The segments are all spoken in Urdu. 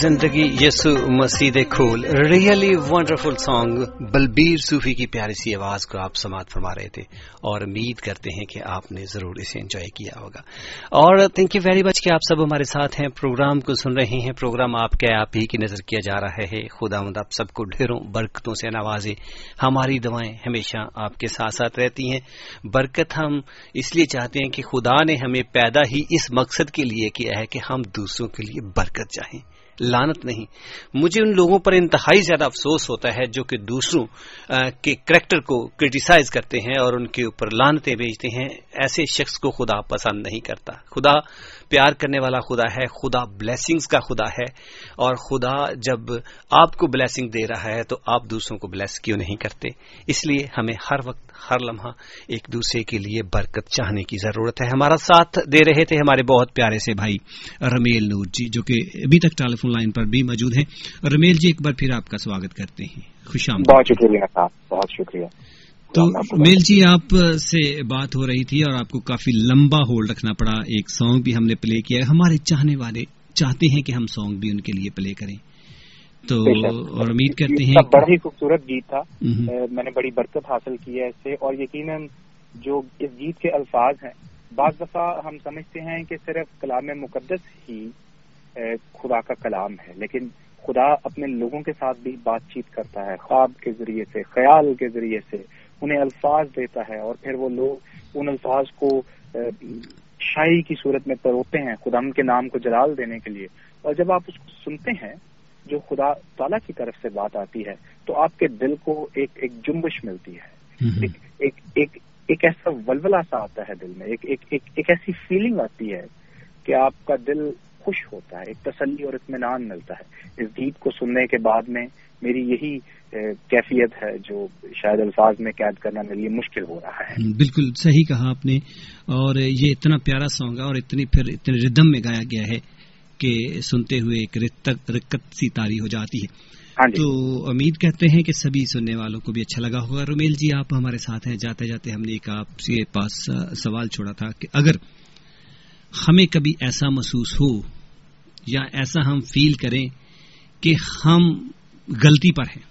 زندگی یسو مسیح کھول. Really wonderful song. Balbir Sufi کی پیاری سی آواز کو آپ سماعت فرما رہے تھے اور امید کرتے ہیں کہ آپ نے ضرور اسے انجوائے کیا ہوگا. اور تھینک یو ویری مچ کہ آپ سب ہمارے ساتھ ہیں. پروگرام کو سن رہے ہیں. پروگرام آپ کے آپ ہی کی نظر کیا جا رہا ہے. خدا مند آپ سب کو ڈھیروں برکتوں سے نوازے. ہماری دعائیں ہمیشہ آپ کے ساتھ ساتھ رہتی ہیں. برکت ہم اس لیے چاہتے ہیں کہ خدا نے ہمیں پیدا ہی اس مقصد کے لیے کیا ہے کہ ہم دوسروں کے لیے برکت چاہیں. لانت نہیں۔ مجھے ان لوگوں پر انتہائی زیادہ افسوس ہوتا ہے جو کہ دوسروں کے کریکٹر کو کرٹیسائز کرتے ہیں اور ان کے اوپر لانتیں بھیجتے ہیں۔ ایسے شخص کو خدا پسند نہیں کرتا۔ خدا پیار کرنے والا خدا ہے، خدا بلیسنگز کا خدا ہے۔ اور خدا جب آپ کو بلیسنگ دے رہا ہے تو آپ دوسروں کو بلیس کیوں نہیں کرتے؟ اس لیے ہمیں ہر وقت، ہر لمحہ ایک دوسرے کے لیے برکت چاہنے کی ضرورت ہے۔ ہمارا ساتھ دے رہے تھے ہمارے بہت پیارے سے بھائی رمیل نور جی جو کہ ابھی تک ٹیلیفون لائن پر بھی موجود ہیں۔ رمیل جی ایک بار پھر آپ کا سواگت کرتے ہیں۔ خوش آمد بہت شکریہ صاحب، بہت شکریہ۔ تو میل جی آپ سے بات ہو رہی تھی اور آپ کو کافی لمبا ہولڈ رکھنا پڑا۔ ایک سانگ بھی ہم نے پلے کیا ہمارے چاہنے والے چاہتے ہیں کہ ہم سانگ بھی ان کے لیے پلے کریں۔ تو اور امید کرتے ہیں بڑا ہی خوبصورت گیت تھا۔ میں نے بڑی برکت حاصل کی ہے اس سے۔ اور یقیناً جو اس گیت کے الفاظ ہیں بعض دفعہ ہم سمجھتے ہیں کہ صرف کلام مقدس ہی خدا کا کلام ہے۔ لیکن خدا اپنے لوگوں کے ساتھ بھی بات چیت کرتا ہے خواب کے ذریعے سے خیال کے ذریعے سے۔ انہیں الفاظ دیتا ہے اور پھر وہ لوگ ان الفاظ کو شاعری کی صورت میں پروتے ہیں خدا ان کے نام کو جلال دینے کے لیے۔ اور جب آپ اس کو سنتے ہیں جو خدا تعالیٰ کی طرف سے بات آتی ہے تو آپ کے دل کو ایک ایک جنبش ملتی ہے۔ ایک ایک, ایک, ایسا ولولا سا آتا ہے دل میں ایک ایک, ایک ایک ایسی فیلنگ آتی ہے کہ آپ کا دل خوش ہوتا ہے ایک تسلی اور اطمینان ملتا ہے۔ اس گیت کو سننے کے بعد میں میری یہی کیفیت ہے جو شاید الفاظ میں قید کرنا میرے لیے مشکل ہو رہا ہے۔ بالکل صحیح کہا آپ نے۔ اور یہ اتنا پیارا سانگ ہے اور اتنی پھر اتنے ردم میں گایا گیا ہے کہ سنتے ہوئے ایک رکت سی تاری ہو جاتی ہے۔ ہاں جی۔ تو امید کہتے ہیں کہ سبھی سننے والوں کو بھی اچھا لگا ہوگا۔ رومیل جی آپ ہمارے ساتھ ہیں۔ جاتے جاتے ہم نے ایک آپ کے پاس سوال چھوڑا تھا کہ اگر ہمیں کبھی ایسا محسوس ہو یا ایسا ہم فیل کریں کہ ہم غلطی پر ہیں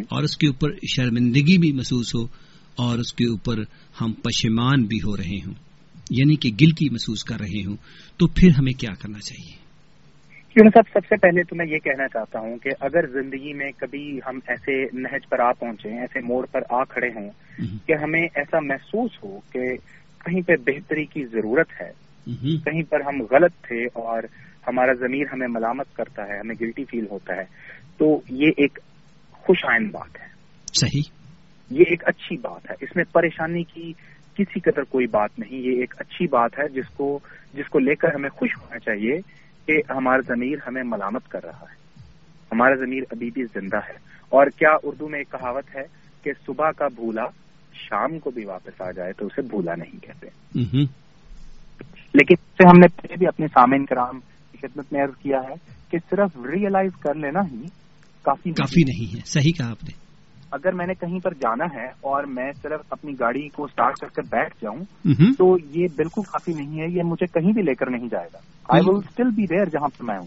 اور اس کے اوپر شرمندگی بھی محسوس ہو اور اس کے اوپر ہم پشمان بھی ہو رہے ہوں یعنی کہ گلتی محسوس کر رہے ہوں تو پھر ہمیں کیا کرنا چاہیے؟ صاحب سب سے پہلے تو میں یہ کہنا چاہتا ہوں کہ اگر زندگی میں کبھی ہم ایسے نہج پر آ پہنچے ایسے موڑ پر آ کھڑے ہوں کہ ہمیں ایسا محسوس ہو کہ کہیں پہ بہتری کی ضرورت ہے Mm-hmm. کہیں پر ہم غلط تھے اور ہمارا ضمیر ہمیں ملامت کرتا ہے ہمیں گلٹی فیل ہوتا ہے تو یہ ایک خوش آئند بات ہے۔ صحیح۔ یہ ایک اچھی بات ہے۔ اس میں پریشانی کی کسی قدر کوئی بات نہیں یہ ایک اچھی بات ہے جس کو جس کو لے کر ہمیں خوش ہونا چاہیے کہ ہمارا ضمیر ہمیں ملامت کر رہا ہے۔ ہمارا ضمیر ابھی بھی زندہ ہے۔ اور کیا اردو میں ایک کہاوت ہے کہ صبح کا بھولا شام کو بھی واپس آ جائے تو اسے بھولا نہیں کہتے۔ mm-hmm. لیکن اس سے ہم نے پہلے بھی اپنے سامعین کرام کی خدمت میں عرض کیا ہے کہ صرف ریئلائز کر لینا ہی کافی کافی نہیں ہے۔ صحیح کہا آپ نے۔ اگر میں نے کہیں پر جانا ہے اور میں صرف اپنی گاڑی کو اسٹارٹ کر کے بیٹھ جاؤں تو یہ بالکل کافی نہیں ہے یہ مجھے کہیں بھی لے کر نہیں جائے گا۔ I will still be rear جہاں پر میں ہوں۔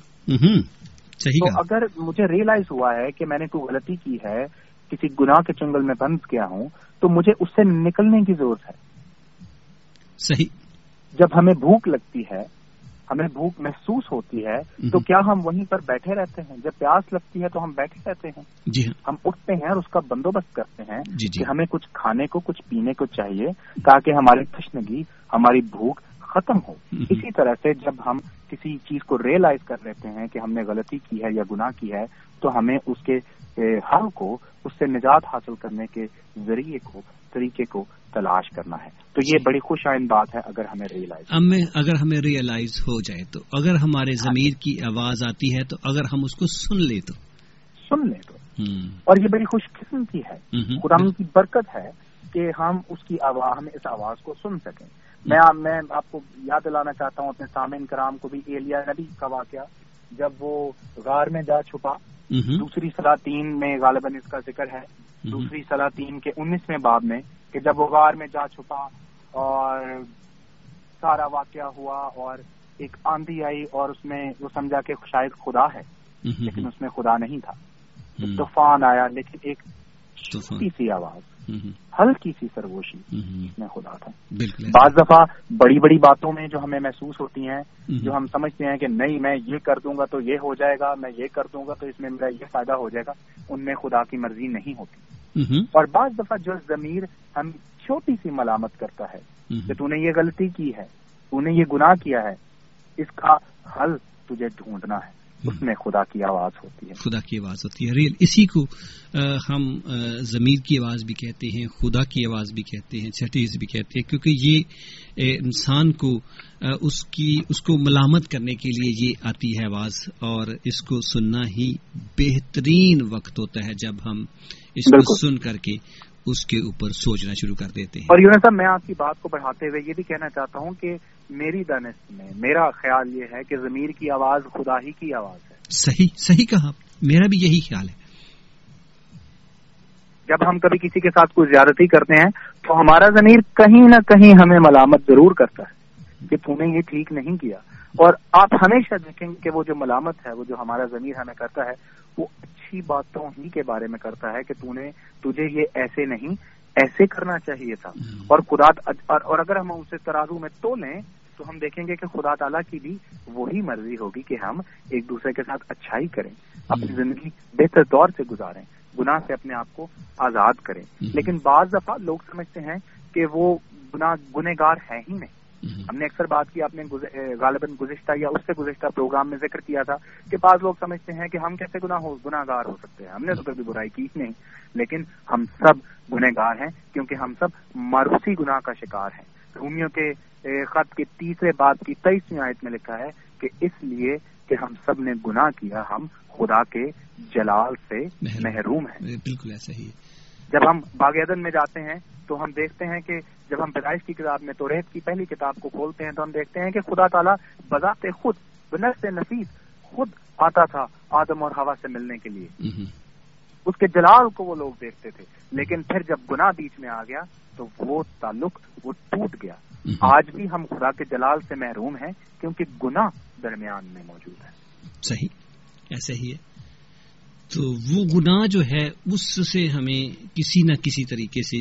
تو اگر مجھے ریئلائز ہوا ہے کہ میں نے کوئی غلطی کی ہے کسی گناہ کے چنگل میں بند کیا ہوں تو مجھے اس سے نکلنے کی ضرورت ہے۔ صحیح۔ جب ہمیں بھوک لگتی ہے ہمیں بھوک محسوس ہوتی ہے تو کیا ہم وہیں پر بیٹھے رہتے ہیں؟ جب پیاس لگتی ہے تو ہم بیٹھے رہتے ہیں۔ جی ہاں۔ ہم اٹھتے ہیں اور اس کا بندوبست کرتے ہیں جی،, جی کہ ہمیں کچھ کھانے کو کچھ پینے کو چاہیے تاکہ ہماری تشنگی ہماری بھوک ختم ہو۔ اسی طرح سے جب ہم کسی چیز کو ریئلائز کر لیتے ہیں کہ ہم نے غلطی کی ہے یا گناہ کی ہے تو ہمیں اس کے حل کو اس سے نجات حاصل کرنے کے ذریعے کو طریقے کو تلاش کرنا ہے۔ تو یہ جی۔ بڑی خوش آئند بات ہے اگر ہمیں ریئلائز ہمیں اگر ہمیں ریئلائز ہو جائے تو اگر ہمارے ہاں جی۔ ضمیر کی آواز آتی ہے تو اگر ہم اس کو سن لیں تو۔ سن لیں تو۔ اور یہ بڑی خوش قسمتی ہے۔ قرآن کی برکت ہے کہ ہم اس کی آواز ہم اس آواز کو سن سکیں۔ میں میں آپ کو یاد دلانا چاہتا ہوں اپنے سامعین کرام کو بھی ایلیا نبی کا واقعہ۔ جب وہ غار میں جا چھپا دوسری سلاطین میں غالباً اس کا ذکر ہے۔ کے انیسویں باب میں کہ جب وہ غار میں جا چھپا اور سارا واقعہ ہوا اور ایک آندھی آئی اور اس میں وہ سمجھا کہ شاید خدا ہے لیکن اس میں خدا نہیں تھا۔ طوفان آیا لیکن ایک چھوٹی سی آواز ہلکی سی سرگوشی میں خدا تھا۔ بعض دفعہ بڑی بڑی باتوں میں جو ہمیں محسوس ہوتی ہیں جو ہم سمجھتے ہیں کہ نہیں میں یہ کر دوں گا تو یہ ہو جائے گا میں یہ کر دوں گا تو اس میں میرا یہ فائدہ ہو جائے گا ان میں خدا کی مرضی نہیں ہوتی۔ اور بعض دفعہ جو ضمیر ہم چھوٹی سی ملامت کرتا ہے کہ تو نے یہ غلطی کی ہے تو نے یہ گناہ کیا ہے اس کا حل تجھے ڈھونڈنا ہے۔ اس میں خدا کی آواز ہوتی ہے۔ خدا کی آواز ہوتی ہے۔ ریل اسی کو ہم ضمیر کی آواز بھی کہتے ہیں خدا کی آواز بھی کہتے ہیں چٹیز بھی کہتے ہیں کیونکہ یہ انسان کو اس کی اس کو ملامت کرنے کے لیے یہ آتی ہے آواز اور اس کو سننا ہی بہترین وقت ہوتا ہے جب ہم اس کو سن کر کے اس کے اوپر سوچنا شروع کر دیتے ہیں۔ اور یونس صاحب میں آپ کی بات کو بڑھاتے ہوئے یہ بھی کہنا چاہتا ہوں کہ میری دانست میں میرا خیال یہ ہے کہ ضمیر کی آواز خدا ہی کی آواز ہے۔ صحیح صحیح کہا میرا بھی یہی خیال ہے۔ جب ہم کبھی کسی کے ساتھ کوئی زیادتی کرتے ہیں تو ہمارا ضمیر کہیں نہ کہیں ہمیں ملامت ضرور کرتا ہے کہ تم نے یہ ٹھیک نہیں کیا۔ اور آپ ہمیشہ دیکھیں کہ وہ جو ملامت ہے وہ جو ہمارا ضمیر ہمیں کرتا ہے وہ اچھی باتوں ہی کے بارے میں کرتا ہے کہ تو نے تجھے یہ ایسے نہیں ایسے کرنا چاہیے تھا۔ اور خدا اور اگر ہم اسے ترازو میں تو لیں تو ہم دیکھیں گے کہ خدا تعالیٰ کی بھی وہی مرضی ہوگی کہ ہم ایک دوسرے کے ساتھ اچھائی کریں اپنی زندگی بہتر دور سے گزاریں گناہ سے اپنے آپ کو آزاد کریں۔ لیکن بعض دفعہ لوگ سمجھتے ہیں کہ وہ گناہ گنہگار ہے ہی نہیں۔ ہم نے اکثر بات کی آپ نے غالباً گزشتہ یا اس سے گزشتہ پروگرام میں ذکر کیا تھا کہ بعض لوگ سمجھتے ہیں کہ ہم کیسے گناہ گناہ گار ہو سکتے ہیں۔ ہم نے تو کبھی برائی کی نہیں لیکن ہم سب گنہ گار ہیں کیونکہ ہم سب ماروسی گناہ کا شکار ہیں۔ رومیوں کے خط کے تیسرے بات کی تیئیسویں آیت میں لکھا ہے کہ اس لیے کہ ہم سب نے گناہ کیا ہم خدا کے جلال سے محروم۔ ہیں۔ بالکل ایسا ہی جب ہم باغ میں جاتے ہیں تو ہم دیکھتے ہیں کہ جب ہم پیدائش کی کتاب میں تو ریت کی پہلی کتاب کو کھولتے ہیں تو ہم دیکھتے ہیں کہ خدا تعالیٰ بذات خود بنر سے نفیس خود آتا تھا آدم اور ہوا سے ملنے کے لیے۔ اس کے جلال کو وہ لوگ دیکھتے تھے۔ لیکن پھر جب گناہ بیچ میں آ گیا تو وہ تعلق وہ ٹوٹ گیا۔ آج بھی ہم خدا کے جلال سے محروم ہیں کیونکہ گناہ درمیان میں موجود ہے۔ صحیح۔ ایسے ہی ہے۔ تو وہ گناہ جو ہے، اس سے ہمیں کسی نہ کسی طریقے سے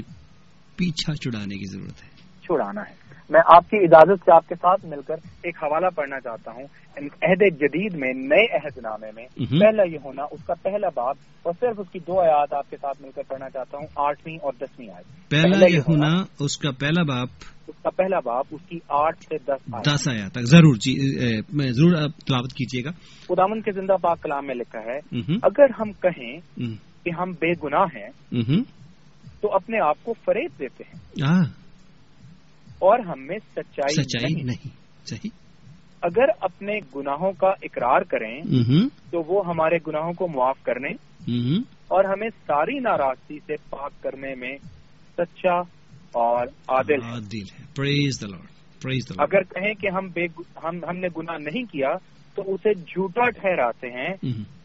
پیچھا چھڑانے کی ضرورت ہے۔ چھڑانا ہے۔ میں آپ کی اجازت سے آپ کے ساتھ مل کر ایک حوالہ پڑھنا چاہتا ہوں۔ عہد جدید میں نئے عہد نامے میں پہلا یہ ہونا اس کا پہلا باب اور صرف اس کی دو آیات آپ کے ساتھ مل کر پڑھنا چاہتا ہوں آٹھویں اور دسویں آیت۔ پہلا یہ ہونا اس کا پہلا باپ اس کا پہلا باپ اس کی آٹھ سے دس دس آیا تک۔ ضرور جی ضرور آپ تلاوت کیجیے گا۔ خدامن کے زندہ پاک کلام میں لکھا ہے اگر ہم کہیں کہ ہم بے گناہ ہیں تو اپنے آپ کو فریب دیتے ہیں۔ اور ہم میں سچائی سچائی نہیں۔ صحیح۔ اگر اپنے گناہوں کا اقرار کریں تو وہ ہمارے گناہوں کو معاف کرنے اور ہمیں ساری ناراضگی سے پاک کرنے میں سچا اور عادل ہے اگر کہیں کہ ہم بے ہم ہم نے گناہ نہیں کیا تو اسے جھوٹا ٹھہراتے ہیں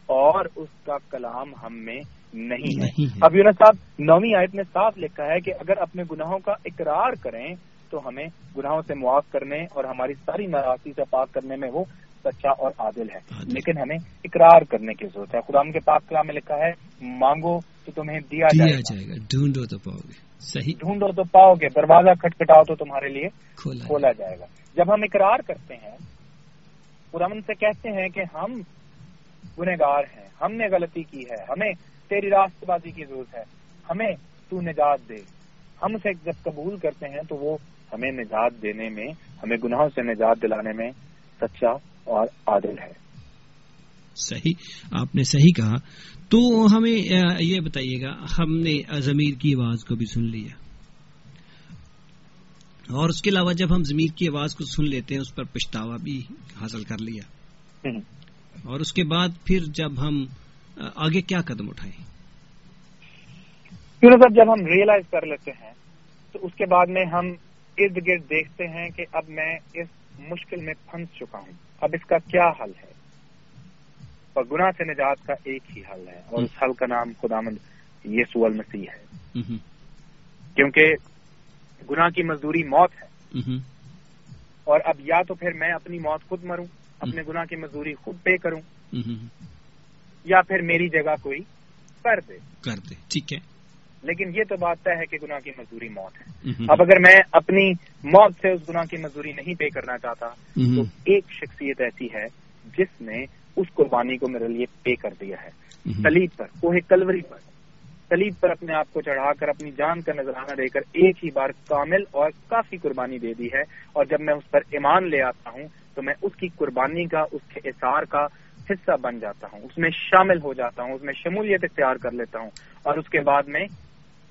اور اس کا کلام ہم میں نہیں ہے۔ اب یونس صاحب نویں آیت میں صاف لکھا ہے کہ اگر اپنے گناہوں کا اقرار کریں تو ہمیں گناہوں سے معاف کرنے اور ہماری ساری ناراضی سے پاک کرنے میں وہ سچا اور عادل ہے۔ لیکن ہمیں اقرار کرنے کی ضرورت ہے۔ خدا کے پاک کلام میں لکھا ہے مانگو تو تمہیں دیا جائے گا۔ ڈھونڈو تو پاؤ گے۔ صحیح۔ ڈھونڈو تو پاؤ گے دروازہ کھٹکھٹاؤ تو تمہارے لیے کھولا جائے گا۔ جب ہم اقرار کرتے ہیں خدا سے کہتے ہیں کہ ہم گنہگار ہیں ہم نے غلطی کی ہے ہمیں تیری راست بازی کی ضرورت ہے ہمیں تو نجات دے۔ ہم اسے جب قبول کرتے ہیں تو وہ ہمیں نجات دینے میں ہمیں گناہوں سے نجات دلانے میں سچا اور عادل ہے۔ صحیح آپ نے صحیح کہا۔ تو ہمیں یہ بتائیے گا ہم نے ضمیر کی آواز کو بھی سن لیا اور اس کے علاوہ جب ہم ضمیر کی آواز کو سن لیتے ہیں اس پر پچھتاوا بھی حاصل کر لیا۔ اور اس کے بعد پھر جب ہم آگے کیا قدم اٹھائیں؟ جب ہم ریئلائز کر لیتے ہیں تو اس کے بعد میں ہم ارد گرد دیکھتے ہیں کہ اب میں اس مشکل میں پھنس چکا ہوں۔ اب اس کا کیا حل ہے؟ اور گناہ سے نجات کا ایک ہی حل ہے۔ اور اس حل کا نام خدا مند یہ سول مسیح ہے کیونکہ گناہ کی مزدوری موت ہے۔ اور اب یا تو پھر میں اپنی موت خود مروں اپنے گناہ کی مزدوری خود پے کروں یا پھر میری جگہ کوئی کر دے۔ کر دے۔ ٹھیک ہے۔ لیکن یہ تو بات طے ہے کہ گناہ کی مزدوری موت ہے۔ اب اگر میں اپنی موت سے اس گناہ کی مزدوری نہیں پے کرنا چاہتا تو ایک شخصیت ایسی ہے جس نے اس قربانی کو میرے لیے پے کر دیا ہے۔ سلیب پر کوہ کلوری پر۔ سلیب پر اپنے آپ کو چڑھا کر اپنی جان کا نظرانہ دے کر ایک ہی بار کامل اور کافی قربانی دے دی ہے۔ اور جب میں اس پر ایمان لے آتا ہوں تو میں اس کی قربانی کا اس کے اثار کا حصہ بن جاتا ہوں۔ اس میں شامل ہو جاتا ہوں اس میں شمولیت اختیار کر لیتا ہوں۔ اور اس کے بعد میں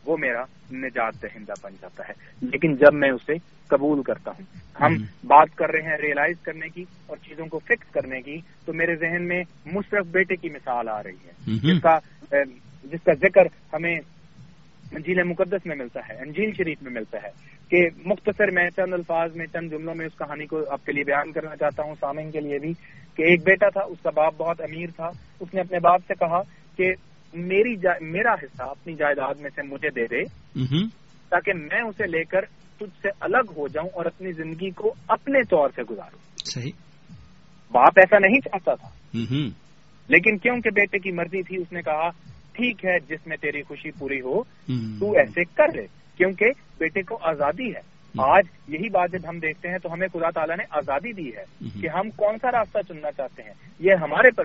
وہ میرا نجات دہندہ بن جاتا ہے۔ لیکن جب میں اسے قبول کرتا ہوں ہم بات کر رہے ہیں ریئلائز کرنے کی اور چیزوں کو فکس کرنے کی تو میرے ذہن میں مشرف بیٹے کی مثال آ رہی ہے۔ جس کا جس کا ذکر ہمیں انجیل مقدس میں ملتا ہے انجیل شریف میں ملتا ہے کہ مختصر میں چند الفاظ میں چند جملوں میں اس کہانی کو آپ کے لیے بیان کرنا چاہتا ہوں۔ سامعین کے لیے بھی کہ ایک بیٹا تھا اس کا باپ بہت امیر تھا۔ اس نے اپنے باپ سے کہا کہ میری جا... میرا حصہ اپنی جائیداد میں سے مجھے دے دے تاکہ میں اسے لے کر تجھ سے الگ ہو جاؤں اور اپنی زندگی کو اپنے طور سے گزاروں۔ صحیح۔ باپ ایسا نہیں چاہتا تھا۔ لیکن کیونکہ بیٹے کی مرضی تھی اس نے کہا ٹھیک ہے جس میں تیری خوشی پوری ہو تو ایسے کر لے کیونکہ بیٹے کو آزادی ہے۔ آج یہی بات جب ہم دیکھتے ہیں تو ہمیں خدا تعالیٰ نے آزادی دی ہے کہ ہم کون سا راستہ چننا چاہتے ہیں؟ یہ ہمارے پر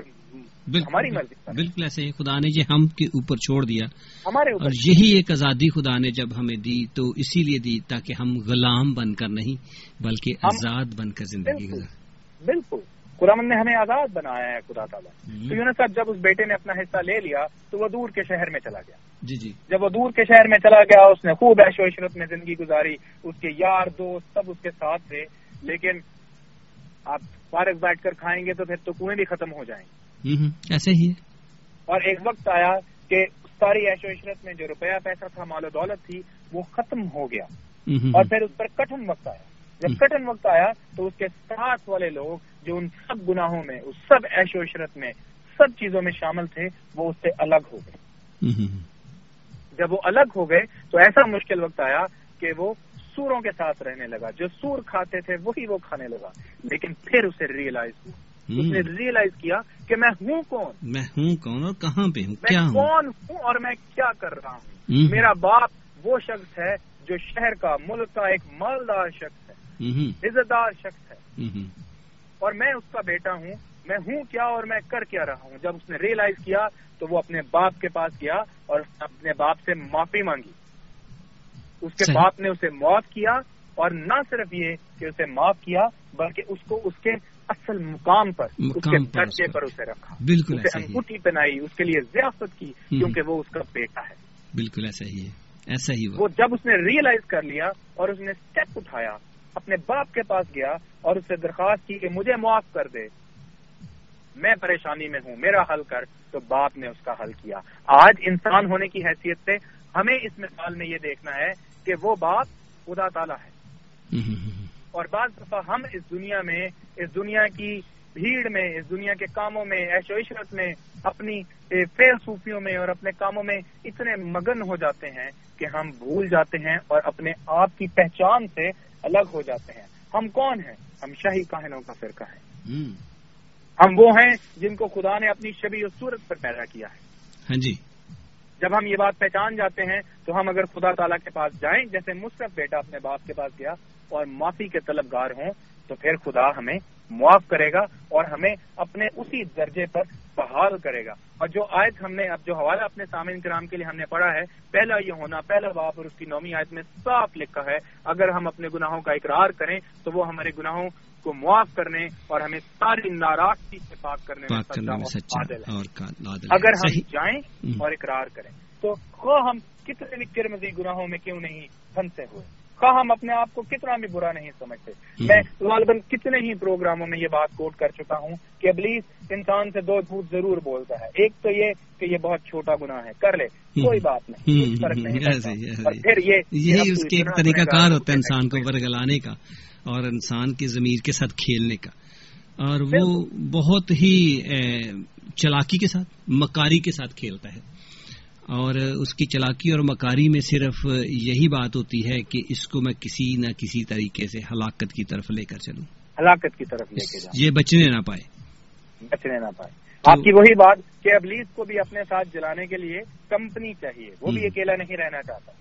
ہماری مرضی بالکل ایسے ہی خدا نے یہ ہم کے اوپر چھوڑ دیا۔ ہمارے اور یہی ایک آزادی خدا نے جب ہمیں دی تو اسی لیے دی تاکہ ہم غلام بن کر نہیں بلکہ آزاد بن کر زندگی گزار بالکل۔ مند نے ہمیں آزاد بنایا ہے خدا تعالیٰ۔ تو یونس صاحب جب اس بیٹے نے اپنا حصہ لے لیا تو وہ دور کے شہر میں چلا گیا۔ جی جی۔ جب وہ دور کے شہر میں چلا گیا اس نے خوب ایش و عشرت میں زندگی گزاری۔ اس کے یار دوست سب اس کے ساتھ تھے۔ لیکن آپ فارغ بیٹھ کر کھائیں گے تو پھر تو کنویں بھی ختم ہو جائیں۔ گے ایسے ہی اور ایک وقت آیا کہ ساری ایش و عشرت میں جو روپیہ پیسہ تھا مال و دولت تھی وہ ختم ہو گیا۔ اور پھر اس پر کٹن وقت آیا۔ جب کٹن وقت آیا تو اس کے ساتھ والے لوگ جو ان سب گناہوں میں اس سب ایش و عشرت میں سب چیزوں میں شامل تھے وہ اس سے الگ ہو گئے۔ جب وہ الگ ہو گئے تو ایسا مشکل وقت آیا کہ وہ سوروں کے ساتھ رہنے لگا۔ جو سور کھاتے تھے وہی وہ کھانے لگا۔ لیکن پھر اسے ریئلائز ہوا۔ اس نے ریئلائز کیا کہ میں ہوں کون؟ میں ہوں کون اور کہاں پہ ہوں؟ میں کون ہوں اور میں کیا کر رہا ہوں؟ میرا باپ وہ شخص ہے جو شہر کا ملک کا ایک مالدار شخص عزت دار شخص ہے۔ اور میں اس کا بیٹا ہوں۔ میں ہوں کیا اور میں کر کیا رہا ہوں؟ جب اس نے ریئلائز کیا تو وہ اپنے باپ کے پاس گیا اور اپنے باپ سے معافی مانگی۔ اس کے باپ نے اسے معاف کیا اور نہ صرف یہ کہ اسے معاف کیا بلکہ اس کو اس کے اصل مقام پر اس کے درجے پر اسے رکھا۔ بالکل اسے انگوٹھی پہنائی اس کے لیے ضیافت کی کیونکہ وہ اس کا بیٹا ہے۔ بالکل ایسا ہی ہے۔ ایسا ہی وہ جب اس نے ریئلائز کر لیا اور اس نے اسٹیپ اٹھایا اپنے باپ کے پاس گیا اور اس سے درخواست کی کہ مجھے معاف کر دے۔ میں پریشانی میں ہوں، میرا حل کر۔ تو باپ نے اس کا حل کیا۔ آج انسان ہونے کی حیثیت سے ہمیں اس مثال میں یہ دیکھنا ہے کہ وہ باپ خدا تعالیٰ ہے۔ اور بعض دفعہ ہم اس دنیا میں، اس دنیا کی بھیڑ میں، اس دنیا کے کاموں میں ایش و عشرت میں، اپنی فیل صوفیوں میں اور اپنے کاموں میں اتنے مگن ہو جاتے ہیں کہ ہم بھول جاتے ہیں اور اپنے آپ کی پہچان سے الگ ہو جاتے ہیں۔ ہم کون ہیں؟ ہم شاہی کاہنوں کا فرقہ ہے ہم وہ ہیں جن کو خدا نے اپنی شبی و صورت پر پیدا کیا ہے۔ ہاں جی۔ جب ہم یہ بات پہچان جاتے ہیں تو ہم اگر خدا تعالیٰ کے پاس جائیں جیسے مصرف بیٹا اپنے باپ کے پاس گیا اور معافی کے طلبگار ہوں تو پھر خدا ہمیں معاف کرے گا اور ہمیں اپنے اسی درجے پر بحال کرے گا۔ اور جو آیت ہم نے اب جو حوالہ اپنے سامعین کرام کے لیے ہم نے پڑھا ہے پہلا یہ ہونا پہلا باپ اور اس کی نومی آیت میں صاف لکھا ہے اگر ہم اپنے گناہوں کا اقرار کریں تو وہ ہمارے گناہوں کو معاف کرنے اور ہمیں ساری ناراضگی سے پاک کرنے میں اگر ہم جائیں اور اقرار کریں تو خواہ ہم کتنے بھی کرمزی گناہوں میں کیوں نہیں پھنسے ہوئے۔ خواہ ہم اپنے آپ کو کتنا بھی برا نہیں سمجھتے۔ میں غالباً کتنے ہی پروگراموں میں یہ بات کوٹ کر چکا ہوں کہ ابلیس انسان سے دو جھوٹ ضرور بولتا ہے۔ ایک تو یہ کہ یہ بہت چھوٹا گناہ ہے کر لے کوئی بات نہیں فرق نہیں اور پھر یہ یہی اس کے ایک طریقہ کار ہوتا ہے انسان کو برگلانے کا اور انسان کی ضمیر کے ساتھ کھیلنے کا۔ اور وہ بہت ہی چلاکی کے ساتھ مکاری کے ساتھ کھیلتا ہے۔ اور اس کی چلاکی اور مکاری میں صرف یہی بات ہوتی ہے کہ اس کو میں کسی نہ کسی طریقے سے ہلاکت کی طرف لے کر چلوں۔ ہلاکت کی طرف لے کے جاؤں۔ یہ بچنے نہ پائے۔ بچنے نہ پائے۔ آپ کی وہی بات کہ ابلیس کو بھی اپنے ساتھ جلانے کے لیے کمپنی چاہیے وہ بھی اکیلا نہیں رہنا چاہتا۔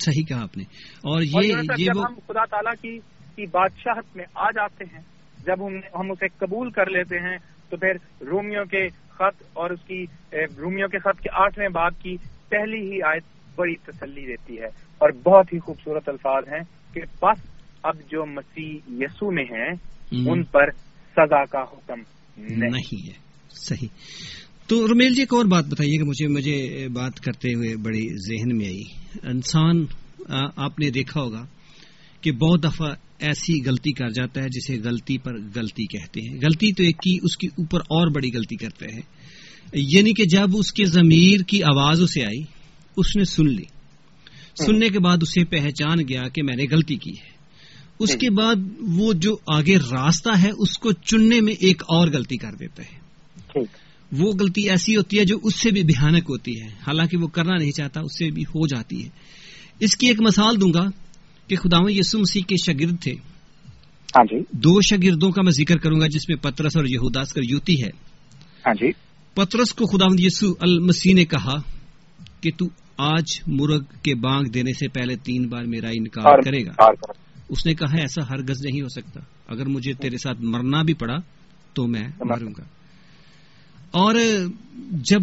صحیح کہا آپ نے۔ اور یہ جب ہم خدا تعالیٰ کی بادشاہت میں آ جاتے ہیں جب ہم اسے قبول کر لیتے ہیں تو پھر رومیو کے خط اور اس کی رومیو کے خط کے آٹھویں باب کی پہلی ہی آیت بڑی تسلی دیتی ہے اور بہت ہی خوبصورت الفاظ ہیں کہ بس اب جو مسیح یسو میں ہیں ان پر سزا کا حکم نہیں۔ ہے۔ صحیح۔ تو رمیل جی ایک اور بات بتائیے کہ مجھے مجھے بات کرتے ہوئے بڑی ذہن میں آئی۔ انسان آپ نے دیکھا ہوگا کہ بہت دفعہ ایسی غلطی کر جاتا ہے جسے غلطی پر غلطی کہتے ہیں۔ غلطی تو ایک کی اس کے اوپر اور بڑی غلطی کرتے ہیں یعنی کہ جب اس کے ضمیر کی آواز اسے آئی اس نے سن لی۔ سننے کے بعد اسے پہچان گیا کہ میں نے غلطی کی ہے۔ اس کے بعد وہ جو آگے راستہ ہے اس کو چننے میں ایک اور غلطی کر دیتا ہے۔ وہ غلطی ایسی ہوتی ہے جو اس سے بھی بھیانک ہوتی ہے۔ حالانکہ وہ کرنا نہیں چاہتا اس سے بھی ہو جاتی ہے۔ اس کی ایک مثال دوں گا۔ کہ خدا یسو مسیح کے شاگرد تھے۔ ہاں جی۔ دو شاگردوں کا میں ذکر کروں گا جس میں پترس اور یہوداس کر یوتی ہے۔ ہاں جی۔ پترس کو خدا یسو المسیح نے کہا کہ تو آج مرغ کے بانگ دینے سے پہلے تین بار میرا انکار کرے گا۔ اس نے کہا ایسا ہرگز نہیں ہو سکتا۔ اگر مجھے تیرے ساتھ مرنا بھی پڑا تو میں مروں گا۔ اور جب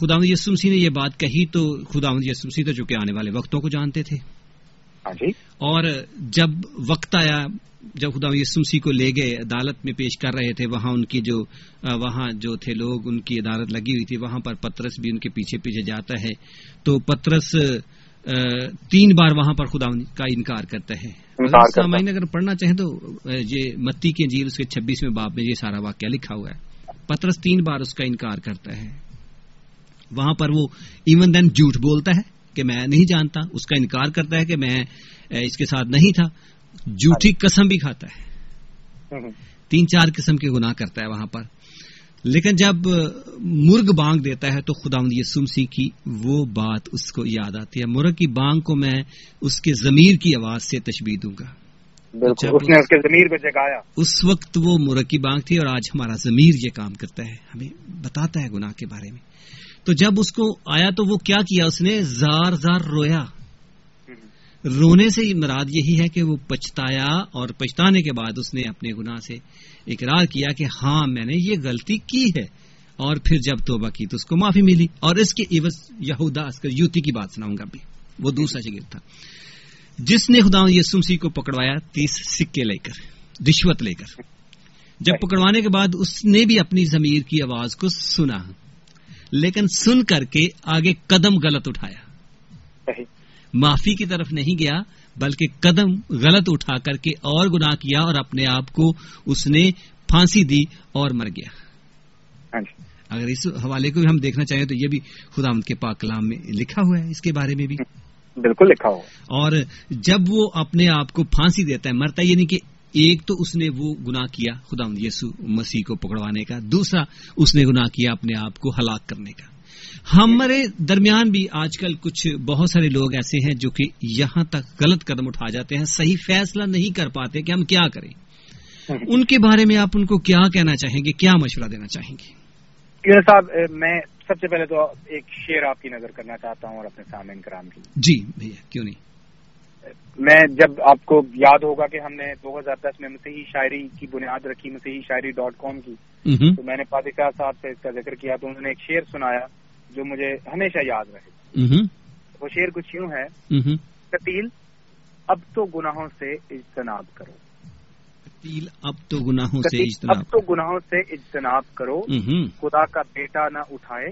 خدا یسمسی نے یہ بات کہی تو خدا یسمسی تو جو کہ آنے والے وقتوں کو جانتے تھے۔ اور جب وقت آیا جب خدا یسمسی کو لے گئے عدالت میں پیش کر رہے تھے وہاں ان کی جو وہاں جو تھے لوگ ان کی عدالت لگی ہوئی تھی وہاں پر پترس بھی ان کے پیچھے پیچھے جاتا ہے۔ تو پترس تین بار وہاں پر خدا کا انکار کرتا ہے۔ سامعین اگر پڑھنا چاہیں تو یہ متی کے جیل اس کے چھبیسویں باپ میں یہ سارا واقعہ لکھا ہوا ہے۔ پترس تین بار اس کا انکار کرتا ہے۔ وہاں پر وہ ایون دین جھوٹ بولتا ہے۔ کہ میں نہیں جانتا اس کا انکار کرتا ہے کہ میں اس کے ساتھ نہیں تھا۔ جھوٹی قسم بھی کھاتا ہے۔ تین چار قسم کے گناہ کرتا ہے وہاں پر۔ لیکن جب مرغ بانگ دیتا ہے تو خدا سمسی کی وہ بات اس کو یاد آتی ہے۔ مرغ کی بانگ کو میں اس کے ضمیر کی آواز سے تشبیح دوں گا۔ اس وقت وہ مرغ کی بانگ تھی اور آج ہمارا ضمیر یہ کام کرتا ہے۔ ہمیں بتاتا ہے گناہ کے بارے میں۔ تو جب اس کو آیا تو وہ کیا کیا اس نے؟ زار زار رویا۔ رونے سے مراد یہی ہے کہ وہ پچھتایا اور پچھتانے کے بعد اس نے اپنے گناہ سے اقرار کیا کہ ہاں میں نے یہ غلطی کی ہے۔ اور پھر جب توبہ کی تو اس کو معافی ملی۔ اور اس کے عوض یہودا اسکر یوتی کی بات سناؤں گا بھی وہ دوسرا شگیر تھا۔ جس نے خدا یہ سمسی کو پکڑوایا تیس سکے لے کر رشوت لے کر۔ جب پکڑوانے کے بعد اس نے بھی اپنی ضمیر کی آواز کو سنا۔ لیکن سن کر کے آگے قدم غلط اٹھایا۔ معافی کی طرف نہیں گیا بلکہ قدم غلط اٹھا کر کے اور گناہ کیا اور اپنے آپ کو اس نے پھانسی دی اور مر گیا۔ ہاں جی۔ اگر اس حوالے کو بھی ہم دیکھنا چاہیں تو یہ بھی خدا کے پاک کلام میں لکھا ہوا ہے اس کے بارے میں بھی۔ بالکل لکھا ہوا۔ اور جب وہ اپنے آپ کو پھانسی دیتا ہے مرتا یعنی کہ ایک تو اس نے وہ گناہ کیا خدا یسو مسیح کو پکڑوانے کا دوسرا اس نے گناہ کیا اپنے آپ کو ہلاک کرنے کا۔ ہمارے درمیان بھی آج کل کچھ بہت سارے لوگ ایسے ہیں جو کہ یہاں تک غلط قدم اٹھا جاتے ہیں صحیح فیصلہ نہیں کر پاتے کہ ہم کیا کریں۔ ان کے بارے میں آپ ان کو کیا کہنا چاہیں گے کیا مشورہ دینا چاہیں گے؟ صاحب میں سب سے پہلے تو ایک شعر آپ کی نظر کرنا چاہتا ہوں اور اپنے سامنے کرام کی۔ جی بھیا کیوں نہیں؟ میں جب آپ کو یاد ہوگا کہ ہم نے دو ہزار دس میں مسیحی شاعری کی بنیاد رکھی مسیحی شاعری ڈاٹ کام کی تو میں نے پادشاہ صاحب سے اس کا ذکر کیا تو انہوں نے ایک شعر سنایا جو مجھے ہمیشہ یاد رہے۔ وہ شعر کچھ یوں ہے قتیل اب تو گناہوں سے اجتناب کرو۔ قتیل اب تو گناہوں سے اب تو گناہوں سے اجتناب کرو۔ خدا کا بیٹا نہ اٹھائے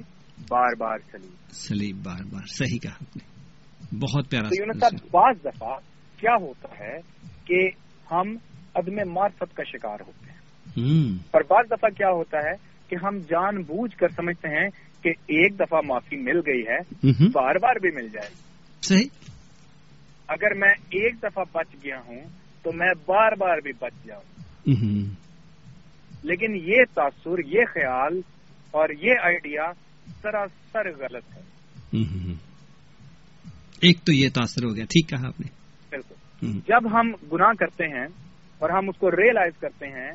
بار بار سلیب سلیب بار بار۔ صحیح کہا بہت پیارا بعض دفعہ کیا ہوتا ہے کہ ہم عدم معرفت کا شکار ہوتے ہیں؟ اور بعض دفعہ کیا ہوتا ہے کہ ہم جان بوجھ کر سمجھتے ہیں کہ ایک دفعہ معافی مل گئی ہے بار بار بھی مل جائے صحیح۔ اگر میں ایک دفعہ بچ گیا ہوں تو میں بار بار بھی بچ جاؤں۔ لیکن یہ تاثر یہ خیال اور یہ آئیڈیا سراسر غلط ہے۔ ایک تو یہ تاثر ہو گیا۔ ٹھیک کہا آپ نے۔ بالکل۔ جب ہم گناہ کرتے ہیں اور ہم اس کو ریئلائز کرتے ہیں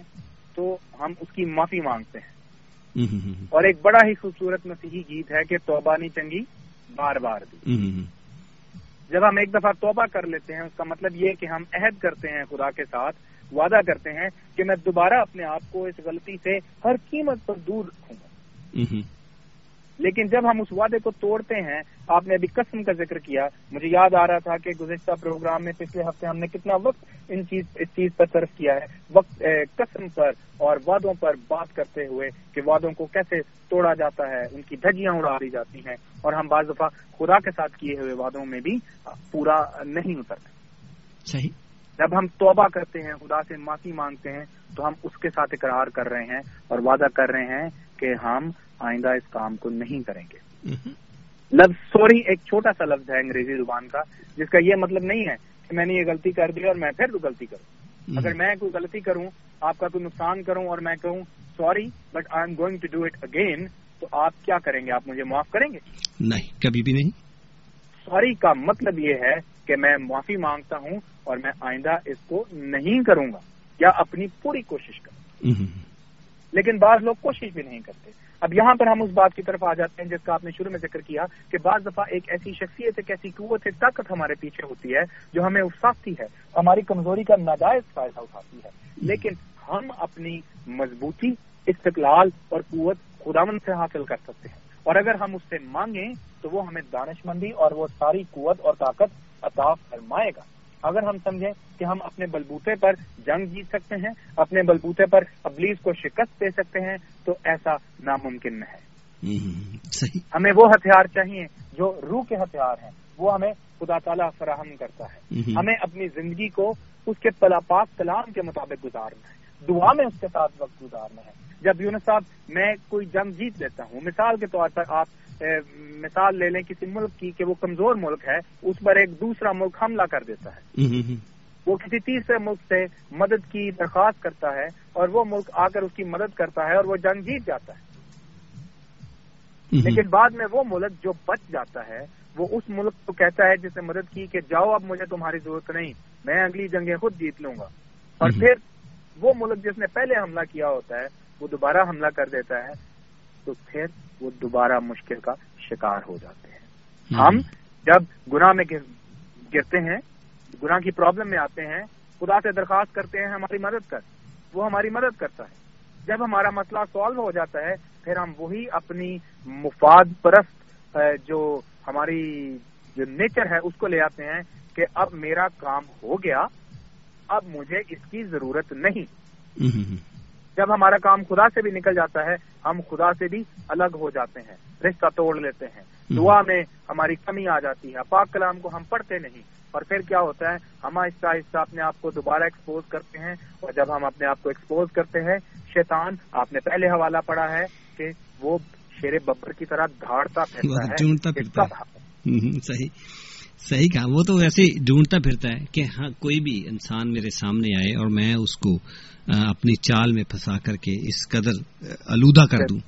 تو ہم اس کی معافی مانگتے ہیں۔ اور ایک بڑا ہی خوبصورت مسیحی گیت ہے کہ توبہ نہیں چنگی بار بار دی جب ہم ایک دفعہ توبہ کر لیتے ہیں اس کا مطلب یہ کہ ہم عہد کرتے ہیں خدا کے ساتھ وعدہ کرتے ہیں کہ میں دوبارہ اپنے آپ کو اس غلطی سے ہر قیمت پر دور رکھوں گا۔ لیکن جب ہم اس وعدے کو توڑتے ہیں آپ نے ابھی قسم کا ذکر کیا۔ مجھے یاد آ رہا تھا کہ گزشتہ پروگرام میں پچھلے ہفتے ہم نے کتنا وقت ان چیز اس چیز پر صرف کیا ہے۔ وقت قسم پر اور وعدوں پر بات کرتے ہوئے کہ وعدوں کو کیسے توڑا جاتا ہے ان کی دھجیاں اڑا دی جاتی ہیں۔ اور ہم بعض دفعہ خدا کے ساتھ کیے ہوئے وعدوں میں بھی پورا نہیں اترتے۔ صحیح۔ جب ہم توبہ کرتے ہیں خدا سے معافی مانگتے ہیں تو ہم اس کے ساتھ اقرار کر رہے ہیں اور وعدہ کر رہے ہیں کہ ہم آئندہ اس کام کو نہیں کریں گے۔ لفظ سوری ایک چھوٹا سا لفظ ہے انگریزی زبان کا جس کا یہ مطلب نہیں ہے کہ میں نے یہ غلطی کر دی اور میں پھر تو غلطی کروں۔ اگر میں کوئی غلطی کروں آپ کا کوئی نقصان کروں اور میں کہوں sorry but I am going to do it again تو آپ کیا کریں گے؟ آپ مجھے معاف کریں گے؟ نہیں کبھی بھی نہیں۔ سوری کا مطلب یہ ہے کہ میں معافی مانگتا ہوں اور میں آئندہ اس کو نہیں کروں گا۔ یا اپنی پوری کوشش کروں۔ لیکن بعض لوگ کوشش بھی نہیں کرتے۔ اب یہاں پر ہم اس بات کی طرف آ جاتے ہیں جس کا آپ نے شروع میں ذکر کیا کہ بعض دفعہ ایک ایسی شخصیت، ایک ایسی قوت، ایک طاقت ہمارے پیچھے ہوتی ہے جو ہمیں اکساتی ہے، ہماری کمزوری کا ناجائز فائدہ اٹھاتی ہے۔ لیکن ہم اپنی مضبوطی، استقلال اور قوت خداون سے حاصل کر سکتے ہیں۔ اور اگر ہم اس سے مانگیں تو وہ ہمیں دانش مندی اور وہ ساری قوت اور طاقت عطا فرمائے گا۔ اگر ہم سمجھیں کہ ہم اپنے بلبوتے پر جنگ جیت سکتے ہیں اپنے بلبوتے پر ابلیس کو شکست دے سکتے ہیں تو ایسا ناممکن ہے۔ ہمیں وہ ہتھیار چاہیے جو روح کے ہتھیار ہیں وہ ہمیں خدا تعالیٰ فراہم کرتا ہے۔ ہمیں اپنی زندگی کو اس کے پلا پاک کلام کے مطابق گزارنا ہے دعا میں اس کے ساتھ وقت گزارنا ہے۔ جب یونس صاحب میں کوئی جنگ جیت لیتا ہوں مثال کے طور پر آپ مثال لے لیں کسی ملک کی کہ وہ کمزور ملک ہے اس پر ایک دوسرا ملک حملہ کر دیتا ہے۔ وہ کسی تیسرے ملک سے مدد کی درخواست کرتا ہے اور وہ ملک آ کر اس کی مدد کرتا ہے اور وہ جنگ جیت جاتا ہے۔ لیکن بعد میں وہ ملک جو بچ جاتا ہے وہ اس ملک کو کہتا ہے جس نے مدد کی کہ جاؤ اب مجھے تمہاری ضرورت نہیں میں اگلی جنگیں خود جیت لوں گا۔ اور پھر وہ ملک جس نے پہلے حملہ کیا ہوتا ہے وہ دوبارہ حملہ کر دیتا ہے۔ تو پھر وہ دوبارہ مشکل کا شکار ہو جاتے ہیں۔ ہم جب گناہ میں گرتے ہیں گناہ کی پرابلم میں آتے ہیں خدا سے درخواست کرتے ہیں ہماری مدد کر۔ وہ ہماری مدد کرتا ہے۔ جب ہمارا مسئلہ سالو ہو جاتا ہے پھر ہم وہی اپنی مفاد پرست جو ہماری جو نیچر ہے اس کو لے آتے ہیں کہ اب میرا کام ہو گیا اب مجھے اس کی ضرورت نہیں۔ جب ہمارا کام خدا سے بھی نکل جاتا ہے ہم خدا سے بھی الگ ہو جاتے ہیں رشتہ توڑ لیتے ہیں۔ دعا میں ہماری کمی آ جاتی ہے۔ پاک کلام کو ہم پڑھتے نہیں اور پھر کیا ہوتا ہے؟ ہم آہستہ آہستہ اپنے آپ کو دوبارہ ایکسپوز کرتے ہیں اور جب ہم اپنے آپ کو ایکسپوز کرتے ہیں شیطان آپ نے پہلے حوالہ پڑھا ہے کہ وہ شیر ببر کی طرح دھاڑتا پھرتا ہے صحیح صحیح کہا۔ وہ تو ویسے ڈھونڈتا پھرتا ہے کہ ہاں کوئی بھی انسان میرے سامنے آئے اور میں اس کو اپنی چال میں پھنسا کر کے اس قدر آلودہ کر دوں۔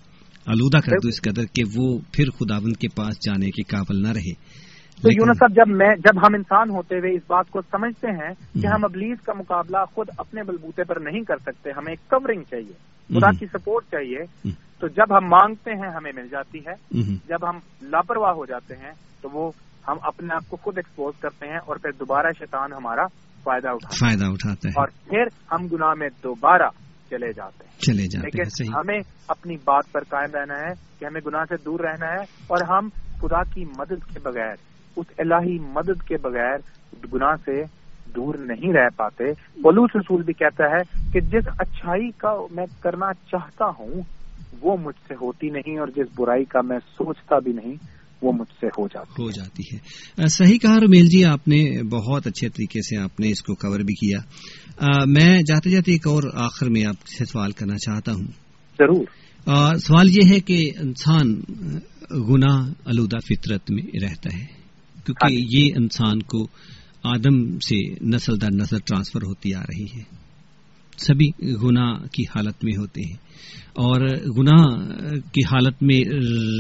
آلودہ کر دوں اس قدر کہ وہ پھر خداوند کے پاس جانے کے قابل نہ رہے۔ تو یونس صاحب جب میں جب ہم انسان ہوتے ہوئے اس بات کو سمجھتے ہیں کہ ہم ابلیس کا مقابلہ خود اپنے بلبوتے پر نہیں کر سکتے ہمیں ایک کورنگ چاہیے خدا کی سپورٹ چاہیے۔ تو جب ہم مانگتے ہیں ہمیں مل جاتی ہے۔ جب ہم لاپرواہ ہو جاتے ہیں تو وہ ہم اپنے آپ کو خود ایکسپوز کرتے ہیں اور پھر دوبارہ شیطان ہمارا فائدہ اٹھاتا فائدہ اٹھاتا ہے اور پھر ہم گناہ میں دوبارہ چلے جاتے ہیں۔ چلے جاتے لیکن ہمیں اپنی بات پر قائم رہنا ہے کہ ہمیں گناہ سے دور رہنا ہے اور ہم خدا کی مدد کے بغیر اس الہی مدد کے بغیر گناہ سے دور نہیں رہ پاتے۔ بلوچ رسول بھی کہتا ہے کہ جس اچھائی کا میں کرنا چاہتا ہوں وہ مجھ سے ہوتی نہیں اور جس برائی کا میں سوچتا بھی نہیں۔ وہ مجھ سے ہو جاتی ہو جاتی ہے۔ صحیح کہا رمیل جی آپ نے بہت اچھے طریقے سے آپ نے اس کو کور بھی کیا۔ میں جاتے جاتے ایک اور آخر میں آپ سے سوال کرنا چاہتا ہوں۔ ضرور۔ سوال یہ ہے کہ انسان گناہ آلودہ فطرت میں رہتا ہے۔ کیونکہ یہ انسان کو آدم سے نسل در نسل ٹرانسفر ہوتی آ رہی ہے۔ سبھی گناہ کی حالت میں ہوتے ہیں۔ اور گناہ کی حالت میں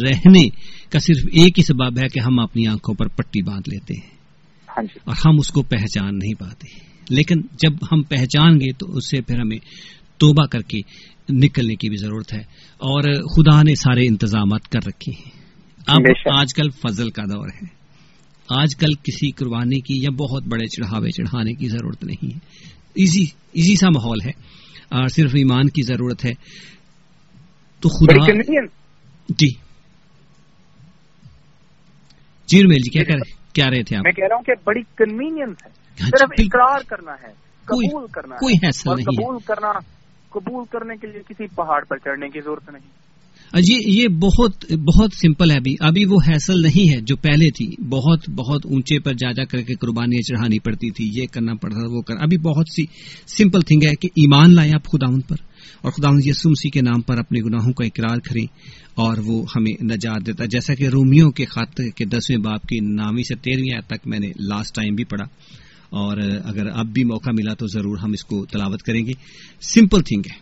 رہنے کا صرف ایک ہی سبب ہے کہ ہم اپنی آنکھوں پر پٹی باندھ لیتے ہیں۔ ہاں جی۔ اور ہم اس کو پہچان نہیں پاتے۔ لیکن جب ہم پہچان گے تو اس سے پھر ہمیں توبہ کر کے نکلنے کی بھی ضرورت ہے۔ اور خدا نے سارے انتظامات کر رکھے ہیں۔ اب آج کل فضل کا دور ہے۔ آج کل کسی قربانی کی یا بہت بڑے چڑھاوے چڑھانے کی ضرورت نہیں ہے۔ ایزی ایزی سا ماحول ہے۔ اور صرف ایمان کی ضرورت ہے۔ تو خدا جی۔ جی میل جی کیا کیا رہے تھے آپ؟ میں کہہ رہا ہوں کہ بڑی کنوینئنس ہے۔ جی، صرف اقرار کرنا ہے قبول کرنا کوئی نہیں قبول کرنا قبول کرنے کے لیے کسی پہاڑ پر چڑھنے کی ضرورت نہیں۔ جی یہ بہت بہت سمپل ہے ابھی۔ ابھی وہ حیصل نہیں ہے جو پہلے تھی۔ بہت بہت اونچے پر جا جا کر کے قربانیاں چڑھانی پڑتی تھی، یہ کرنا پڑتا تھا وہ کرنا ابھی بہت سی سمپل تھنگ ہے کہ ایمان لائیں آپ خدا پر اور خدا یسو مسیح کے نام پر اپنے گناہوں کا اقرار کریں اور وہ ہمیں نجات دیتا۔ جیسا کہ رومیوں کے خط کے دسویں باپ کی نامی سے تیرہویں تک میں نے لاسٹ ٹائم بھی پڑھا۔ اور اگر اب بھی موقع ملا تو ضرور ہم اس کو تلاوت کریں گے۔ سمپل تھنگ ہے۔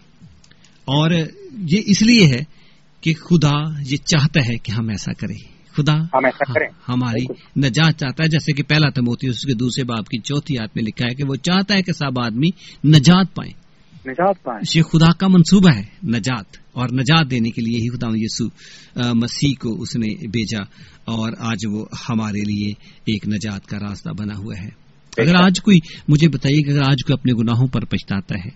اور یہ اس لیے ہے کہ خدا یہ چاہتا ہے کہ ہم ایسا کریں۔ خدا ہم ایسا کریں۔ ہماری نجات چاہتا ہے۔ جیسے کہ پہلا تموتی اس کے دوسرے باپ کی چوتھی یاد میں لکھا ہے کہ وہ چاہتا ہے کہ سب آدمی نجات پائیں۔ نجات پائیں۔ یہ خدا کا منصوبہ ہے نجات۔ اور نجات دینے کے لیے ہی خدا یسو مسیح کو اس نے بھیجا۔ اور آج وہ ہمارے لیے ایک نجات کا راستہ بنا ہوا ہے۔ اگر آج کوئی مجھے بتائیے کہ اگر آج کوئی اپنے گناہوں پر پچھتاتا ہے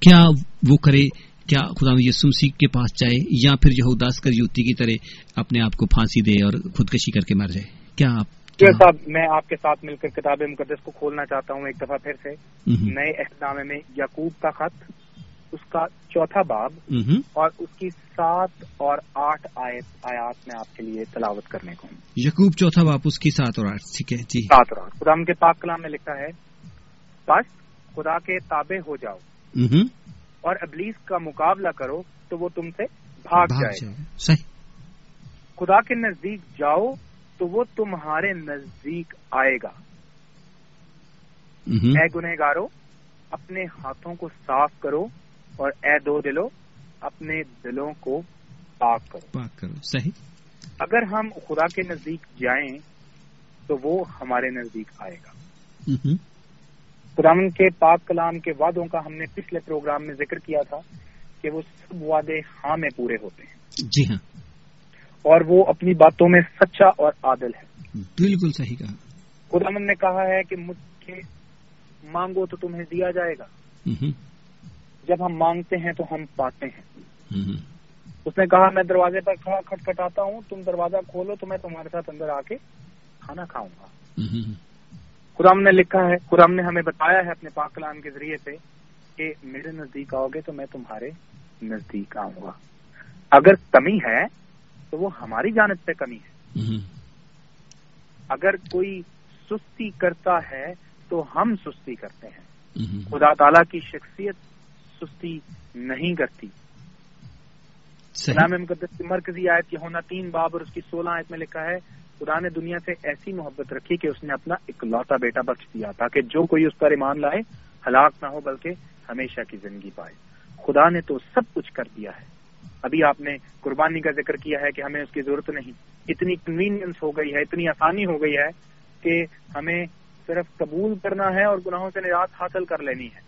کیا وہ کرے؟ کیا خدا یسو مسیح کے پاس جائے یا پھر یہوداس کر یوتی کی طرح اپنے آپ کو پھانسی دے اور خودکشی کر کے مر جائے؟ کیا آپ صاحب میں آپ کے ساتھ مل کر کتاب مقدس کو کھولنا چاہتا ہوں ایک دفعہ پھر سے۔ نئے احتجام میں یقوب کا خط اس کا چوتھا باب اور اس کی سات اور آٹھ آیات میں آپ کے لیے تلاوت کرنے کو۔ یقوب چوتھا باب اس کی سات اور آٹھ ٹھیک ہے جی۔ سات اور آٹھ۔ خدا کے پاک کلام میں لکھا ہے بس خدا کے تابع ہو جاؤ۔ اور ابلیس کا مقابلہ کرو تو وہ تم سے بھاگ جائے صحیح۔ خدا کے نزدیک جاؤ تو وہ تمہارے نزدیک آئے گا۔ اے گنہ گارو اپنے ہاتھوں کو صاف کرو اور اے دو دلو اپنے دلوں کو پاک کرو۔ پاک کرو۔ صحیح۔ اگر ہم خدا کے نزدیک جائیں تو وہ ہمارے نزدیک آئے گا۔ خدامن کے پاک کلام کے وعدوں کا ہم نے پچھلے پروگرام میں ذکر کیا تھا کہ وہ سب وعدے ہاں میں پورے ہوتے ہیں۔ جی ہاں۔ اور وہ اپنی باتوں میں سچا اور عادل ہے۔ بالکل صحیح کہا۔ خدامن نے کہا ہے کہ مجھ سے مانگو تو تمہیں دیا جائے گا۔ جب ہم مانگتے ہیں تو ہم پاتے ہیں۔ اس نے کہا میں دروازے پر کھڑا کھٹکھٹاتا ہوں تم دروازہ کھولو تو میں تمہارے ساتھ اندر آ کے کھانا کھاؤں گا۔ قرآن نے لکھا ہے قرآن نے ہمیں بتایا ہے اپنے پاک کلام کے ذریعے سے کہ میرے نزدیک آؤ گے تو میں تمہارے نزدیک آؤں گا۔ اگر کمی ہے تو وہ ہماری جانب سے کمی ہے۔ اگر کوئی سستی کرتا ہے تو ہم سستی کرتے ہیں۔ خدا تعالی کی شخصیت سستی نہیں کرتی۔ اسلام مقدس کی مرکزی آیت کی ہونا تین باب اور اس کی سولہ آیت میں لکھا ہے خدا نے دنیا سے ایسی محبت رکھی کہ اس نے اپنا اکلوتا بیٹا بخش دیا تاکہ جو کوئی اس پر ایمان لائے، ہلاک نہ ہو بلکہ ہمیشہ کی زندگی پائے۔ خدا نے تو سب کچھ کر دیا ہے۔ ابھی آپ نے قربانی کا ذکر کیا ہے کہ ہمیں اس کی ضرورت نہیں۔ اتنی کنوینئنس ہو گئی ہے، اتنی آسانی ہو گئی ہے کہ ہمیں صرف قبول کرنا ہے اور گناہوں سے نجات حاصل کر لینی ہے۔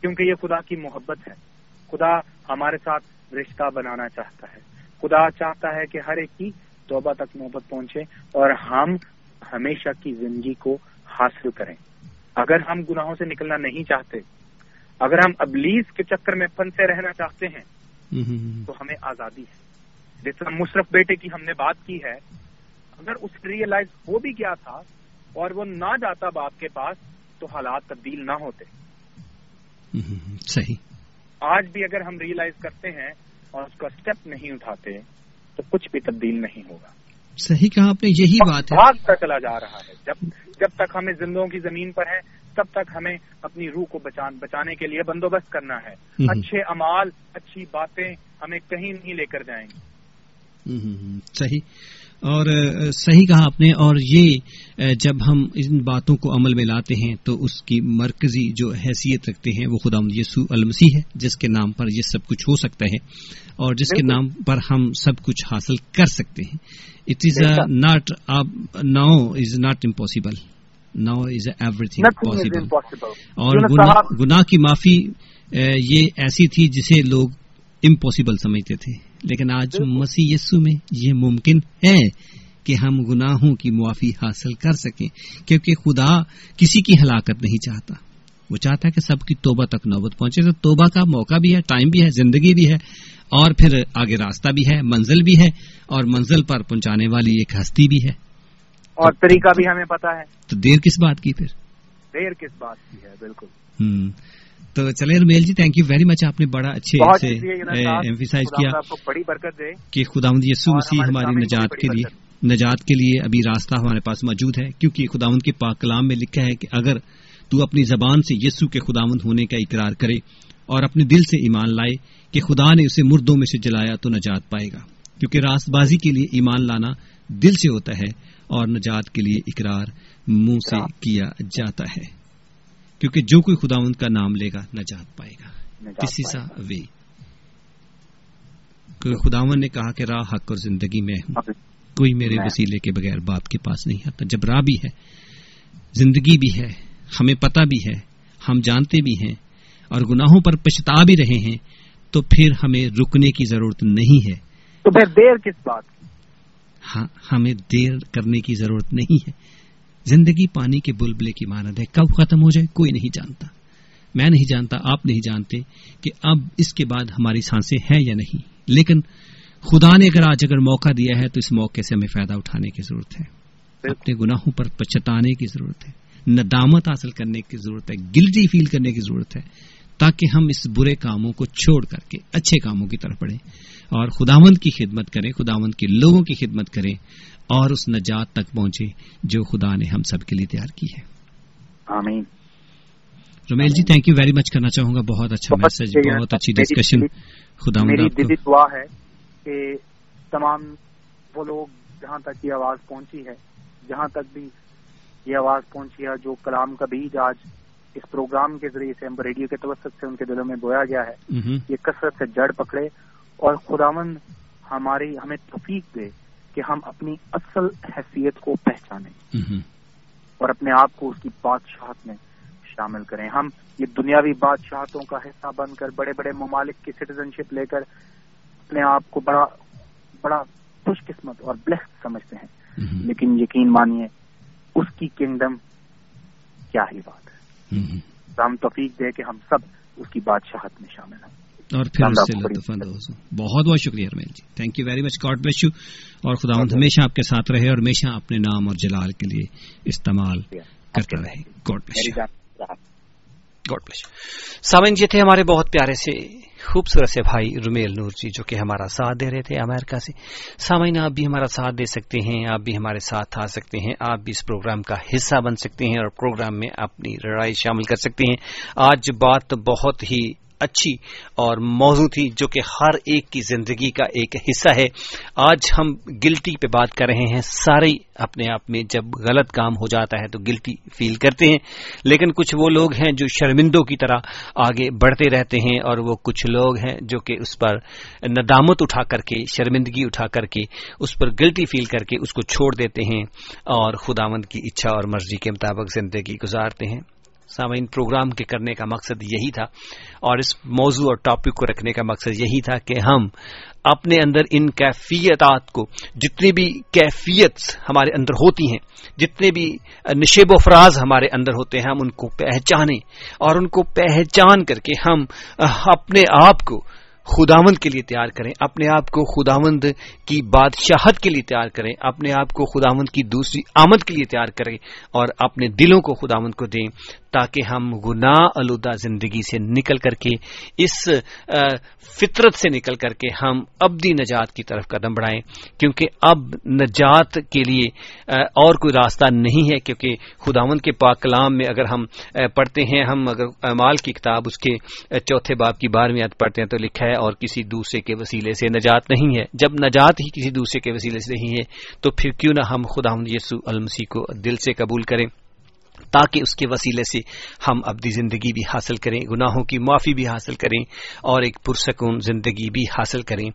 کیونکہ یہ خدا کی محبت ہے۔ خدا ہمارے ساتھ رشتہ بنانا چاہتا ہے۔ خدا چاہتا ہے کہ ہر ایک کی توبہ تک محبت پہنچے اور ہم ہمیشہ کی زندگی کو حاصل کریں۔ اگر ہم گناہوں سے نکلنا نہیں چاہتے اگر ہم ابلیس کے چکر میں پھنسے رہنا چاہتے ہیں تو ہمیں آزادی ہے۔ جس طرح مشرف بیٹے کی ہم نے بات کی ہے اگر اس ریئلائز ہو بھی کیا تھا اور وہ نہ جاتا باپ کے پاس تو حالات تبدیل نہ ہوتے۔ صحیح۔ آج بھی اگر ہم ریئلائز کرتے ہیں اور اس کا اسٹیپ نہیں اٹھاتے تو کچھ بھی تبدیل نہیں ہوگا۔ صحیح کہا آپ نے یہی بات ہے۔ چلا جا رہا ہے۔ جب جب تک ہمیں زندوں کی زمین پر ہے تب تک ہمیں اپنی روح کو بچانے کے لیے بندوبست کرنا ہے۔ اچھے امال اچھی باتیں ہمیں کہیں نہیں لے کر جائیں گی۔ صحیح۔ اور صحیح کہا آپ نے اور یہ جب ہم ان باتوں کو عمل میں لاتے ہیں تو اس کی مرکزی جو حیثیت رکھتے ہیں وہ خدا یسو المسیح ہے جس کے نام پر یہ سب کچھ ہو سکتا ہے اور جس کے نام پر ہم سب کچھ حاصل کر سکتے ہیں۔ It is not now is not impossible now is everything possible اور گناہ کی معافی یہ ایسی تھی جسے لوگ امپاسبل سمجھتے تھے۔ لیکن آج مسیح یسو میں یہ ممکن ہے کہ ہم گناہوں کی معافی حاصل کر سکیں کیونکہ خدا کسی کی ہلاکت نہیں چاہتا۔ وہ چاہتا ہے کہ سب کی توبہ تک نوبت پہنچے۔ تو توبہ کا موقع بھی ہے ٹائم بھی ہے زندگی بھی ہے اور پھر آگے راستہ بھی ہے منزل بھی ہے اور منزل پر پہنچانے والی ایک ہستی بھی ہے۔ اور طریقہ بھی ہمیں پتا ہے۔ تو دیر کس بات کی پھر؟ دیر کس بات کی ہے بالکل۔ تو چلے Ramil ji thank you very much آپ نے بڑا اچھے سے ایمفیسائز کیا کہ خدا یسو مسیح ہماری نجات کے لیے نجات کے لیے ابھی راستہ ہمارے پاس موجود ہے کیونکہ خداوند کے پاک کلام میں لکھا ہے کہ اگر تو اپنی زبان سے یسو کے خداوند ہونے کا اقرار کرے اور اپنے دل سے ایمان لائے کہ خدا نے اسے مردوں میں سے جلایا تو نجات پائے گا۔ کیونکہ راست بازی کے لیے ایمان لانا دل سے ہوتا ہے اور نجات کے لیے اقرار منہ سے کیا جاتا ہے۔ کیونکہ جو کوئی خداوند کا نام لے گا نجات پائے گا۔ کسی سا وے خداون نے کہا کہ راہ حق اور زندگی میں ہوں۔ کوئی میرے وسیلے کے بغیر باپ کے پاس نہیں آتا۔ جب راہ بھی ہے زندگی بھی ہے ہمیں پتا بھی ہے ہم جانتے بھی ہیں اور گناہوں پر پچھتا بھی رہے ہیں تو پھر ہمیں رکنے کی ضرورت نہیں ہے۔ تو پھر دیر کس بات ہاں ہمیں دیر کرنے کی ضرورت نہیں ہے۔ زندگی پانی کے بلبلے کی مانند ہے، کب ختم ہو جائے؟ کوئی نہیں جانتا۔ میں نہیں جانتا، آپ نہیں جانتے کہ اب اس کے بعد ہماری سانسیں ہیں یا نہیں۔ لیکن خدا نے اگر آج اگر موقع دیا ہے، تو اس موقع سے ہمیں فائدہ اٹھانے کی ضرورت ہے۔ اپنے گناہوں پر پچتانے کی ضرورت ہے۔ ندامت حاصل کرنے کی ضرورت ہے گلٹی فیل کرنے کی ضرورت ہے، تاکہ ہم اس برے کاموں کو چھوڑ کر کے اچھے کاموں کی طرف بڑھیں۔ اور خداوند کی خدمت کریں، خداوند کے لوگوں کی خدمت کریں۔ اور اس نجات تک پہنچے جو خدا نے ہم سب کے لیے تیار کی ہے۔ آمین۔ Romil ji thank you very much کرنا چاہوں گا۔ بہت اچھا میسج بہت اچھی ڈسکشن خدا میری دلی دعا ہے کہ تمام وہ لوگ جہاں تک یہ آواز پہنچی ہے جہاں تک بھی یہ آواز پہنچی ہے جو کلام کا بیج آج اس پروگرام کے ذریعے سے ہم ریڈیو کے توسط سے ان کے دلوں میں بویا گیا ہے یہ کثرت سے جڑ پکڑے اور خداون ہماری ہمیں توفیق دے۔ کہ ہم اپنی اصل حیثیت کو پہچانیں اور اپنے آپ کو اس کی بادشاہت میں شامل کریں۔ ہم یہ دنیاوی بادشاہتوں کا حصہ بن کر بڑے بڑے ممالک کی سٹیزن شپ لے کر اپنے آپ کو بڑا بڑا خوش قسمت اور بلیسڈ سمجھتے ہیں۔ لیکن یقین مانیے اس کی کنگڈم کیا ہی بات ہے؟ ہم توفیق دے کہ ہم سب اس کی بادشاہت میں شامل ہیں۔ اور پھر اس سے لطف اندوز بہت بہت شکریہ Urmil ji. Thank you very much God bless you اور خدا ہمیشہ آپ کے ساتھ رہے اور ہمیشہ اپنے نام اور جلال کے لیے استعمال کرتا رہے۔ گاڈ بلیس گاڈ بلیس سامن جی تھے ہمارے بہت پیارے سے خوبصورت سے بھائی رومیل نور جی جو کہ ہمارا ساتھ دے رہے تھے امریکہ سے۔ سامعین آپ بھی ہمارا ساتھ دے سکتے ہیں آپ بھی ہمارے ساتھ آ سکتے ہیں آپ بھی اس پروگرام کا حصہ بن سکتے ہیں اور پروگرام میں اپنی لڑائی شامل کر سکتے ہیں۔ آج بات بہت ہی اچھی اور موضوع تھی جو کہ ہر ایک کی زندگی کا ایک حصہ ہے۔ آج ہم گلٹی پہ بات کر رہے ہیں۔ سارے اپنے آپ میں جب غلط کام ہو جاتا ہے تو گلٹی فیل کرتے ہیں۔ لیکن کچھ وہ لوگ ہیں جو شرمندوں کی طرح آگے بڑھتے رہتے ہیں اور وہ کچھ لوگ ہیں جو کہ اس پر ندامت اٹھا کر کے، شرمندگی اٹھا کر کے، اس پر گلٹی فیل کر کے اس کو چھوڑ دیتے ہیں اور خداوند کی اچھا اور مرضی کے مطابق زندگی گزارتے ہیں۔ سامعین، پروگرام کے کرنے کا مقصد یہی تھا اور اس موضوع اور ٹاپک کو رکھنے کا مقصد یہی تھا کہ ہم اپنے اندر ان کیفیتات کو، جتنی بھی کیفیت ہمارے اندر ہوتی ہیں، جتنے بھی نشیب و فراز ہمارے اندر ہوتے ہیں، ہم ان کو پہچانیں اور ان کو پہچان کر کے ہم اپنے آپ کو خداوند کے لیے تیار کریں، اپنے آپ کو خداوند کی بادشاہت کے لیے تیار کریں، اپنے آپ کو خداوند کی دوسری آمد کے لیے تیار کریں اور اپنے دلوں کو خداوند کو دیں تاکہ ہم گناہ آلودہ زندگی سے نکل کر کے، اس فطرت سے نکل کر کے ہم ابدی نجات کی طرف قدم بڑھائیں۔ کیونکہ اب نجات کے لیے اور کوئی راستہ نہیں ہے، کیونکہ خداون کے پاک کلام میں اگر ہم پڑھتے ہیں، ہم اگر اعمال کی کتاب اس کے چوتھے باپ کی بارہویں یاد پڑھتے ہیں تو لکھا ہے اور کسی دوسرے کے وسیلے سے نجات نہیں ہے۔ جب نجات ہی کسی دوسرے کے وسیلے سے نہیں ہے، تو پھر کیوں نہ ہم خدا یسو المسی کو دل سے قبول کریں؟ تاکہ اس کے وسیلے سے ہم اپنی زندگی بھی حاصل کریں، گناہوں کی معافی بھی حاصل کریں اور ایک پرسکون زندگی بھی حاصل کریں۔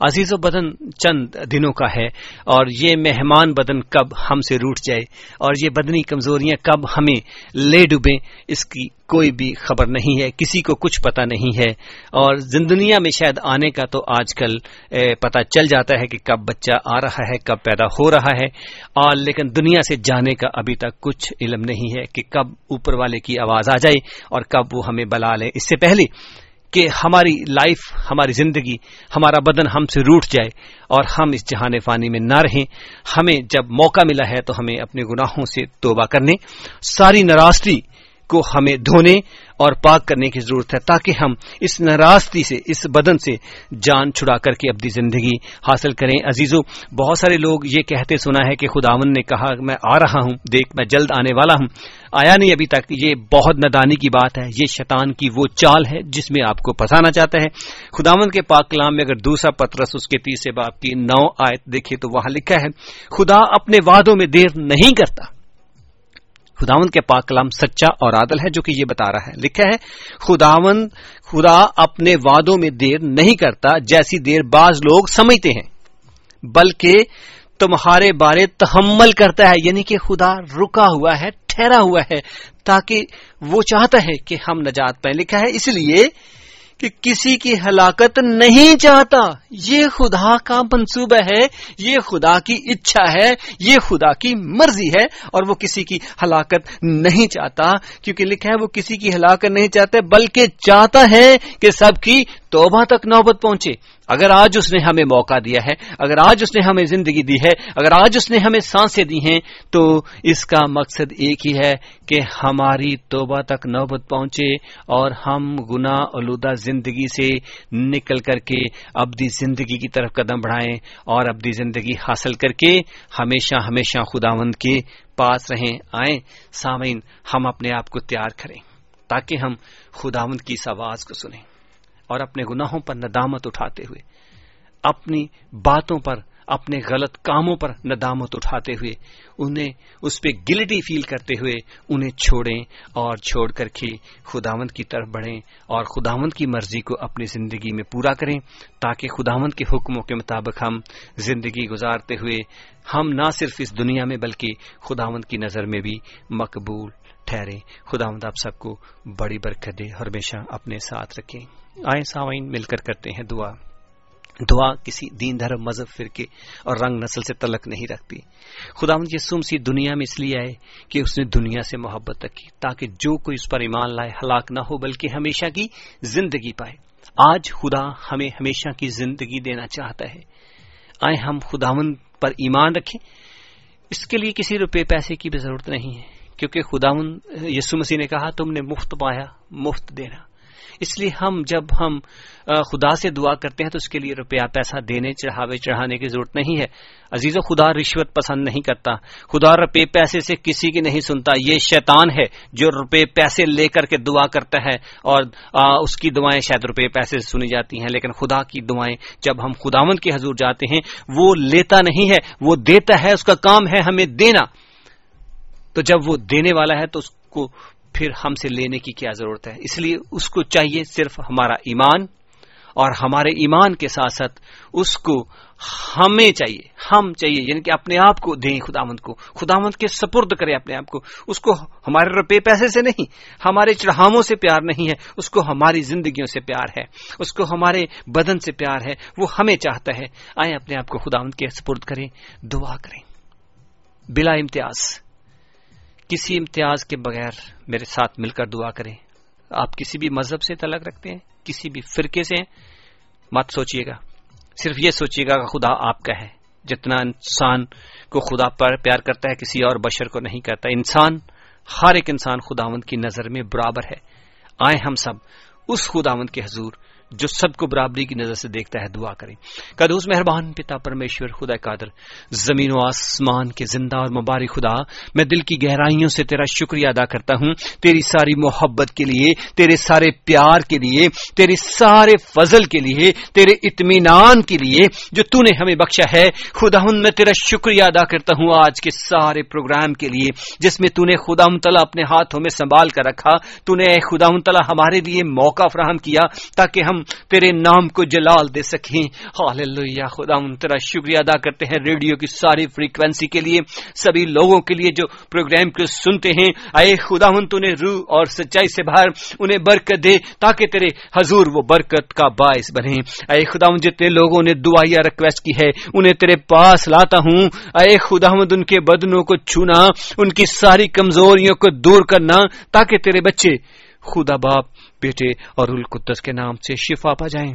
عزیز و بدن، چند دنوں کا ہے اور یہ مہمان بدن کب ہم سے روٹ جائے اور یہ بدنی کمزوریاں کب ہمیں لے ڈوبیں، اس کی کوئی بھی خبر نہیں ہے، کسی کو کچھ پتا نہیں ہے۔ اور زندنیا میں شاید آنے کا تو آج کل پتا چل جاتا ہے کہ کب بچہ آ رہا ہے، کب پیدا ہو رہا ہے۔ اور لیکن دنیا سے جانے کا ابھی تک کچھ علم نہیں ہے۔ کہ کب اوپر والے کی آواز آ جائے اور کب وہ ہمیں بلا لے۔ اس سے پہلے کہ ہماری لائف، ہماری زندگی، ہمارا بدن ہم سے روٹ جائے اور ہم اس جہان فانی میں نہ رہیں۔ ہمیں جب موقع ملا ہے تو ہمیں اپنے گناہوں سے توبہ کرنے۔ ساری ناراضگی کو ہمیں دھونے اور پاک کرنے کی ضرورت ہے تاکہ ہم اس نراستی سے، اس بدن سے جان چھڑا کر کے اپنی زندگی حاصل کریں۔ عزیزو، بہت سارے لوگ یہ کہتے سنا ہے کہ خداون نے کہا، میں آ رہا ہوں، دیکھ، میں جلد آنے والا ہوں۔ آیا نہیں ابھی تک؟ یہ بہت ندانی کی بات ہے، یہ شیطان کی وہ چال ہے جس میں آپ کو پھنسانا چاہتا ہے خداون کے پاک کلام میں اگر دوسرا پترس اس کے تیسرے باپ کی نو آیت دیکھے تو وہاں لکھا ہے، خدا اپنے وعدوں میں دیر نہیں کرتا۔ خداون کے پاک کلام سچا اور عادل ہے، جو کہ یہ بتا رہا ہے۔ لکھا ہے خداون خدا اپنے وعدوں میں دیر نہیں کرتا جیسی دیر بعض لوگ سمجھتے ہیں، بلکہ تمہارے بارے تحمل کرتا ہے یعنی کہ خدا رکا ہوا ہے، ٹھہرا ہوا ہے، تاکہ وہ چاہتا ہے کہ ہم نجات پائیں۔ لکھا ہے، اس لیے کہ کسی کی ہلاکت نہیں چاہتا، یہ خدا کا منصوبہ ہے، یہ خدا کی اچھا ہے، یہ خدا کی مرضی ہے، اور وہ کسی کی ہلاکت نہیں چاہتا، کیونکہ لکھا ہے وہ کسی کی ہلاکت نہیں چاہتے، بلکہ چاہتا ہے کہ سب کی توبہ تک نوبت پہنچے۔ اگر آج اس نے ہمیں موقع دیا ہے، اگر آج اس نے ہمیں زندگی دی ہے، اگر آج اس نے ہمیں سانسیں دی ہیں، تو اس کا مقصد ایک ہی ہے کہ ہماری توبہ تک نوبت پہنچے اور ہم گنا آلودہ زندگی سے نکل کر کے ابدی زندگی کی طرف قدم بڑھائیں اور ابدی زندگی حاصل کر کے ہمیشہ ہمیشہ خداوند کے پاس رہیں۔ آئیں، سامعین، ہم اپنے آپ کو تیار کریں تاکہ ہم خداوند کی اس آواز کو سنیں۔ اور اپنے گناہوں پر ندامت اٹھاتے ہوئے، اپنی باتوں پر، اپنے غلط کاموں پر ندامت اٹھاتے ہوئے، انہیں اس پہ گلٹی فیل کرتے ہوئے انہیں چھوڑیں اور چھوڑ کر کے خداوند کی طرف بڑھیں اور خداوند کی مرضی کو اپنی زندگی میں پورا کریں تاکہ خداوند کے حکموں کے مطابق ہم زندگی گزارتے ہوئے، ہم نہ صرف اس دنیا میں بلکہ خداوند کی نظر میں بھی مقبول ٹھہرے خداوند آپ سب کو بڑی برکت دے اور ہمیشہ اپنے ساتھ رکھیں۔ آئے سامعین، مل کر کرتے ہیں دعا۔ دعا کسی دین، دھرم، مذہب، فرقے اور رنگ نسل سے تلق نہیں رکھتی۔ خدا مجھ سم سی دنیا میں اس لیے آئے کہ اس نے دنیا سے محبت رکھی تاکہ جو کوئی اس پر ایمان لائے، ہلاک نہ ہو، بلکہ ہمیشہ کی زندگی پائے۔ آج خدا ہمیں ہمیشہ کی زندگی دینا چاہتا ہے۔ آئے ہم خداون پر ایمان رکھیں۔ اس کے لیے کسی روپے، پیسے کی بھی ضرورت نہیں ہے۔ کیونکہ خداون یسو مسیح نے کہا، تم نے مفت پایا، مفت دینا۔ اس لیے ہم جب ہم خدا سے دعا کرتے ہیں تو اس کے لیے روپیہ، پیسہ دینے، چڑھاوے، چڑھانے کی ضرورت نہیں ہے۔ عزیز و خدا، رشوت پسند نہیں کرتا۔ خدا روپے پیسے سے کسی کی نہیں سنتا۔ یہ شیطان ہے جو روپے پیسے لے کر کے دعا کرتا ہے اور اس کی دعائیں شاید روپے پیسے سے سنی جاتی ہیں، لیکن خدا کی دعائیں جب ہم خداون کے حضور جاتے ہیں، وہ لیتا نہیں ہے، وہ دیتا ہے، اس کا کام ہے ہمیں دینا۔ تو جب وہ دینے والا ہے تو اس کو پھر ہم سے لینے کی کیا ضرورت ہے؟ اس لیے اس کو چاہیے صرف ہمارا ایمان اور ہمارے ایمان کے ساتھ ساتھ اس کو ہمیں چاہیے، ہم چاہیے یعنی کہ اپنے آپ کو دیں خدامند کو۔ خدامند کے سپرد کرے اپنے آپ کو۔ اس کو ہمارے روپے پیسے سے نہیں، ہمارے چڑھاووں سے پیار نہیں ہے، اس کو ہماری زندگیوں سے پیار ہے۔ اس کو ہمارے بدن سے پیار ہے، وہ ہمیں چاہتا ہے۔ آئیں اپنے آپ کو خدامند کے سپرد کریں، دعا کریں۔ بلا امتیاز۔ کسی امتیاز کے بغیر میرے ساتھ مل کر دعا کریں۔ آپ کسی بھی مذہب سے تلق رکھتے ہیں، کسی بھی فرقے سے مت سوچیے گا۔ صرف یہ سوچیے گا کہ خدا آپ کا ہے۔ جتنا انسان کو خدا پر پیار کرتا ہے، کسی اور بشر کو نہیں کرتا۔ انسان، ہر ایک انسان خداوند کی نظر میں برابر ہے۔ آئے ہم سب اس خداوند کے حضور جو سب کو برابری کی نظر سے دیکھتا ہے، دعا کریں۔ قدوس، مہربان پتا، پرمیشور، خدا قادر، زمین و آسمان کے زندہ اور مبارک خدا، میں دل کی گہرائیوں سے تیرا شکریہ ادا کرتا ہوں۔ تیری ساری محبت کے لیے، تیرے سارے پیار کے لیے، تیرے سارے فضل کے لیے، تیرے اطمینان کے لیے جو تو نے ہمیں بخشا ہے۔ خدا میں تیرا شکریہ ادا کرتا ہوں آج کے سارے پروگرام کے لیے، جس میں تو نے خدا تعالیٰ اپنے ہاتھوں میں سنبھال کر رکھا۔ تو نے خدا تعالیٰ ہمارے لیے موقع فراہم کیا تاکہ ہم تیرے نام کو جلال دے سکیں۔ خدا تیرا شکریہ ادا کرتے ہیں ریڈیو کی ساری فریکوینسی کے لیے، سبھی لوگوں کے لیے جو پروگرام کو سنتے ہیں۔ اے خدا تو نے روح اور سچائی سے باہر انہیں برکت دے تاکہ تیرے حضور وہ برکت کا باعث بنے اے خدا جتنے لوگوں نے دعائیا ریکویسٹ کی ہے، انہیں تیرے پاس لاتا ہوں۔ اے خدا ان کے بدنوں کو چھونا، ان کی ساری کمزوریوں کو دور کرنا تاکہ تیرے بچے خدا باپ، بیٹے اور القدس کے نام سے شفا پا جائیں۔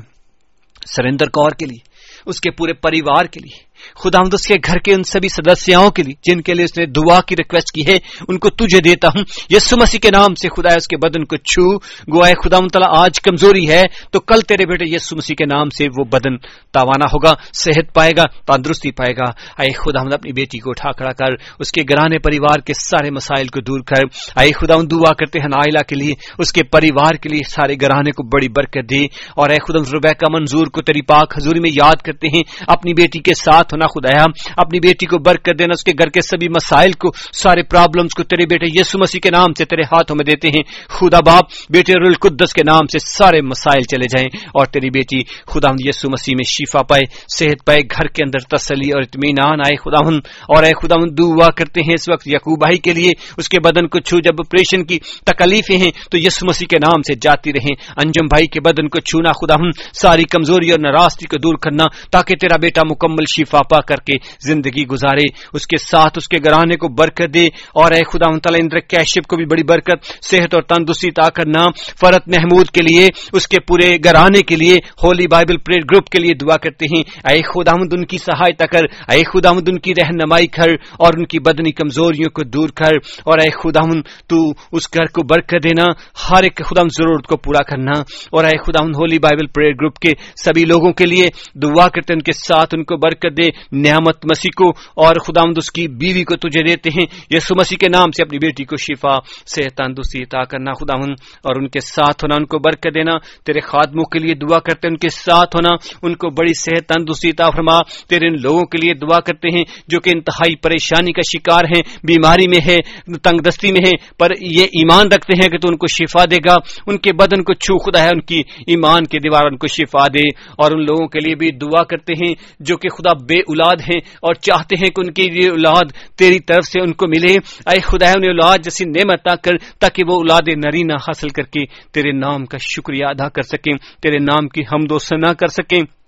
سریندر کور کے لیے، اس کے پورے پریوار کے لیے۔ خدا اس کے گھر کے ان سبھی سدسیاؤں کے لیے، جن کے لیے اس نے دعا کی ریکویسٹ کی ہے، ان کو تجھے دیتا ہوں۔ یسو مسیح کے نام سے خدا اس کے بدن کو چھو۔ گوائے خدا تعالیٰ آج کمزوری ہے، تو کل تیرے بیٹے یسو مسیح کے نام سے وہ بدن توانا ہوگا، صحت پائے گا، تندرستی پائے گا۔ اے خدا اپنی بیٹی کو اٹھا کھڑا کر، اس کے گرانے پریوار کے سارے مسائل کو دور کر۔ اے خدا دعا کرتے ہیں نائلہ کے لیے، اس کے پریوار کے لیے سارے گرانے کو بڑی برکت دے۔ اور اے خدا ربیکہ منظور کو تیری پاک حضوری میں یاد کرتے ہیں، اپنی بیٹی کے ساتھ ہونا خدایا اپنی بیٹی کو برکت دینا، اس کے گھر کے سبھی مسائل کو، سارے پرابلمز کو تیرے بیٹے یسو مسیح کے نام سے تیرے ہاتھوں میں دیتے ہیں۔ خدا باپ، بیٹے القدس کے نام سے سارے مسائل چلے جائیں اور تیری بیٹی خدا یسو مسیح میں شفا پائے، صحت پائے، گھر کے اندر تسلی اور اطمینان آئے۔ خدا اور اے خدا دعا کرتے ہیں اس وقت یقوب بھائی کے لیے۔ اس کے بدن کو چھو، جب آپریشن کی تکلیفیں ہیں، تو یسو مسیح کے نام سے جاتی رہیں۔ انجم بھائی کے بدن کو چھونا خدا ساری کمزوری اور ناراستی کو دور کرنا، تاکہ تیرا بیٹا مکمل شفا پا کر کے زندگی گزارے، اس کے ساتھ اس کے گرانے کو برکت دے اور اے خدا تعالیٰ اندر کیشپ کو بھی بڑی برکت، صحت اور تندرستی تا کرنا فرت محمود کے لیے، اس کے پورے گرانے کے لیے ہولی بائبل پریڈ گروپ کے لیے دعا کرتے ہیں۔ اے خدا ان کی سہایتا کر، اے خدا ان کی رہنمائی کر اور ان کی بدنی کمزوریوں کو دور کر اور اے خدا تو اس گھر کو برکت دینا، ہر ایک خدا ضرورت کو پورا کرنا۔ اور اے خدا ہولی بائبل پریڈ گروپ کے سبھی لوگوں کے لیے دعا کرتے ان کے ساتھ ان کو برکت دے۔ نعمت مسیح کو اور خدا اس کی بیوی کو تجھے دیتے ہیں یسو مسیح کے نام سے اپنی بیٹی کو شفا سے تندرستی عطا کرنا خدا اور ان کے ساتھ ہونا، ان کو برکت دینا، تیرے خادموں کے لیے دعا کرتے ہیں، ان کے ساتھ ہونا، ان کو بڑی صحت، تندرستی عطا فرما، تیرے ان لوگوں کے لیے دعا کرتے ہیں جو کہ انتہائی پریشانی کا شکار ہیں، بیماری میں ہے تنگ دستی میں ہے پر یہ ایمان رکھتے ہیں کہ تو ان کو شفا دے گا، ان کے بدن کو چھو خدا ہے، ان کی ایمان کی دیوار ان کو شفا دے، اور ان لوگوں کے لیے بھی دعا کرتے ہیں جو کہ خدا بے اولاد ہیں اور چاہتے ہیں کہ ان کی یہ اولاد تیری طرف سے ان کو ملے۔ اے خدا انہیں اولاد جیسی نعمت کر تاکہ وہ اولاد نرینہ حاصل کر کے تیرے نام کا شکریہ ادا کر سکیں، تیرے نام کی حمد و ثنا کر سکیں۔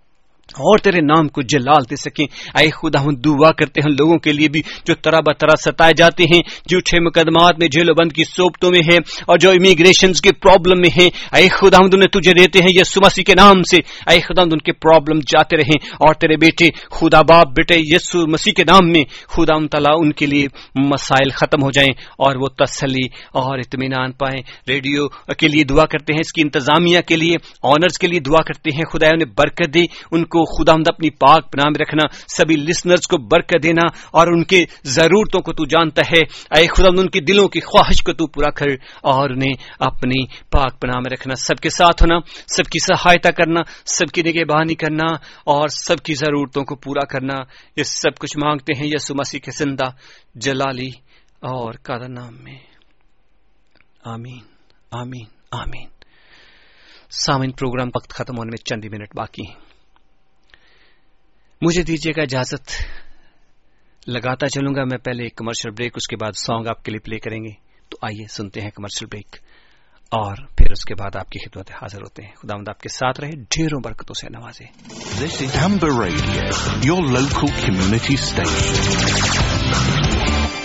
اور تیرے نام کو جلال دے سکیں۔ اے خدا، ہم دعا کرتے ہیں لوگوں کے لیے بھی جو طرح بطرح ستائے جاتے ہیں، جھوٹے مقدمات میں جیل و بند کی صوبتوں میں ہیں اور جو امیگریشن کی پرابلم میں ہیں۔ اے خدا، ہم انہیں تجھے دیتے ہیں یسو مسیح کے نام سے۔ اے خدا ان کے پرابلم جاتے رہیں۔ اور تیرے بیٹے، خدا باپ، بیٹے یسو مسیح کے نام میں، خدا تعالیٰ ان کے لیے مسائل ختم ہو جائیں اور وہ تسلی اور اطمینان پائیں۔ ریڈیو کے لیے دعا کرتے ہیں، اس کی انتظامیہ کے لیے آنرز کے لیے دعا کرتے ہیں۔ خدا انہیں برکت دے۔ ان کو خدا ہم اپنی پاک پناہ میں رکھنا، سبھی لسنرز کو برکت دینا اور ان کے ضرورتوں کو تو جانتا ہے۔ اے خدا ان کے دلوں کی خواہش کو تو پورا کر اور انہیں اپنی پاک پناہ میں رکھنا۔ سب کے ساتھ ہونا، سب کی سہایتا کرنا، سب کی نگہ بانی کرنا اور سب کی ضرورتوں کو پورا کرنا۔ یہ سب کچھ مانگتے ہیں یسو مسیح کے زندہ، جلالی اور کادر نام میں۔ آمین آمین آمین۔ سامن پروگرام وقت ختم ہونے میں چند ہی منٹ باقی ہیں۔ مجھے دیجیے گا اجازت۔ لگاتا چلوں گا میں پہلے ایک کمرشل بریک اس کے بعد سانگ آپ کے لیے پلے کریں گے۔ تو آئیے سنتے ہیں کمرشل بریک اور پھر اس کے بعد آپ کی خدمت حاضر ہوتے ہیں۔ خدا مند آپ کے ساتھ رہے ڈھیروں برکتوں سے نوازے۔ This is Amber Radio, your local community station.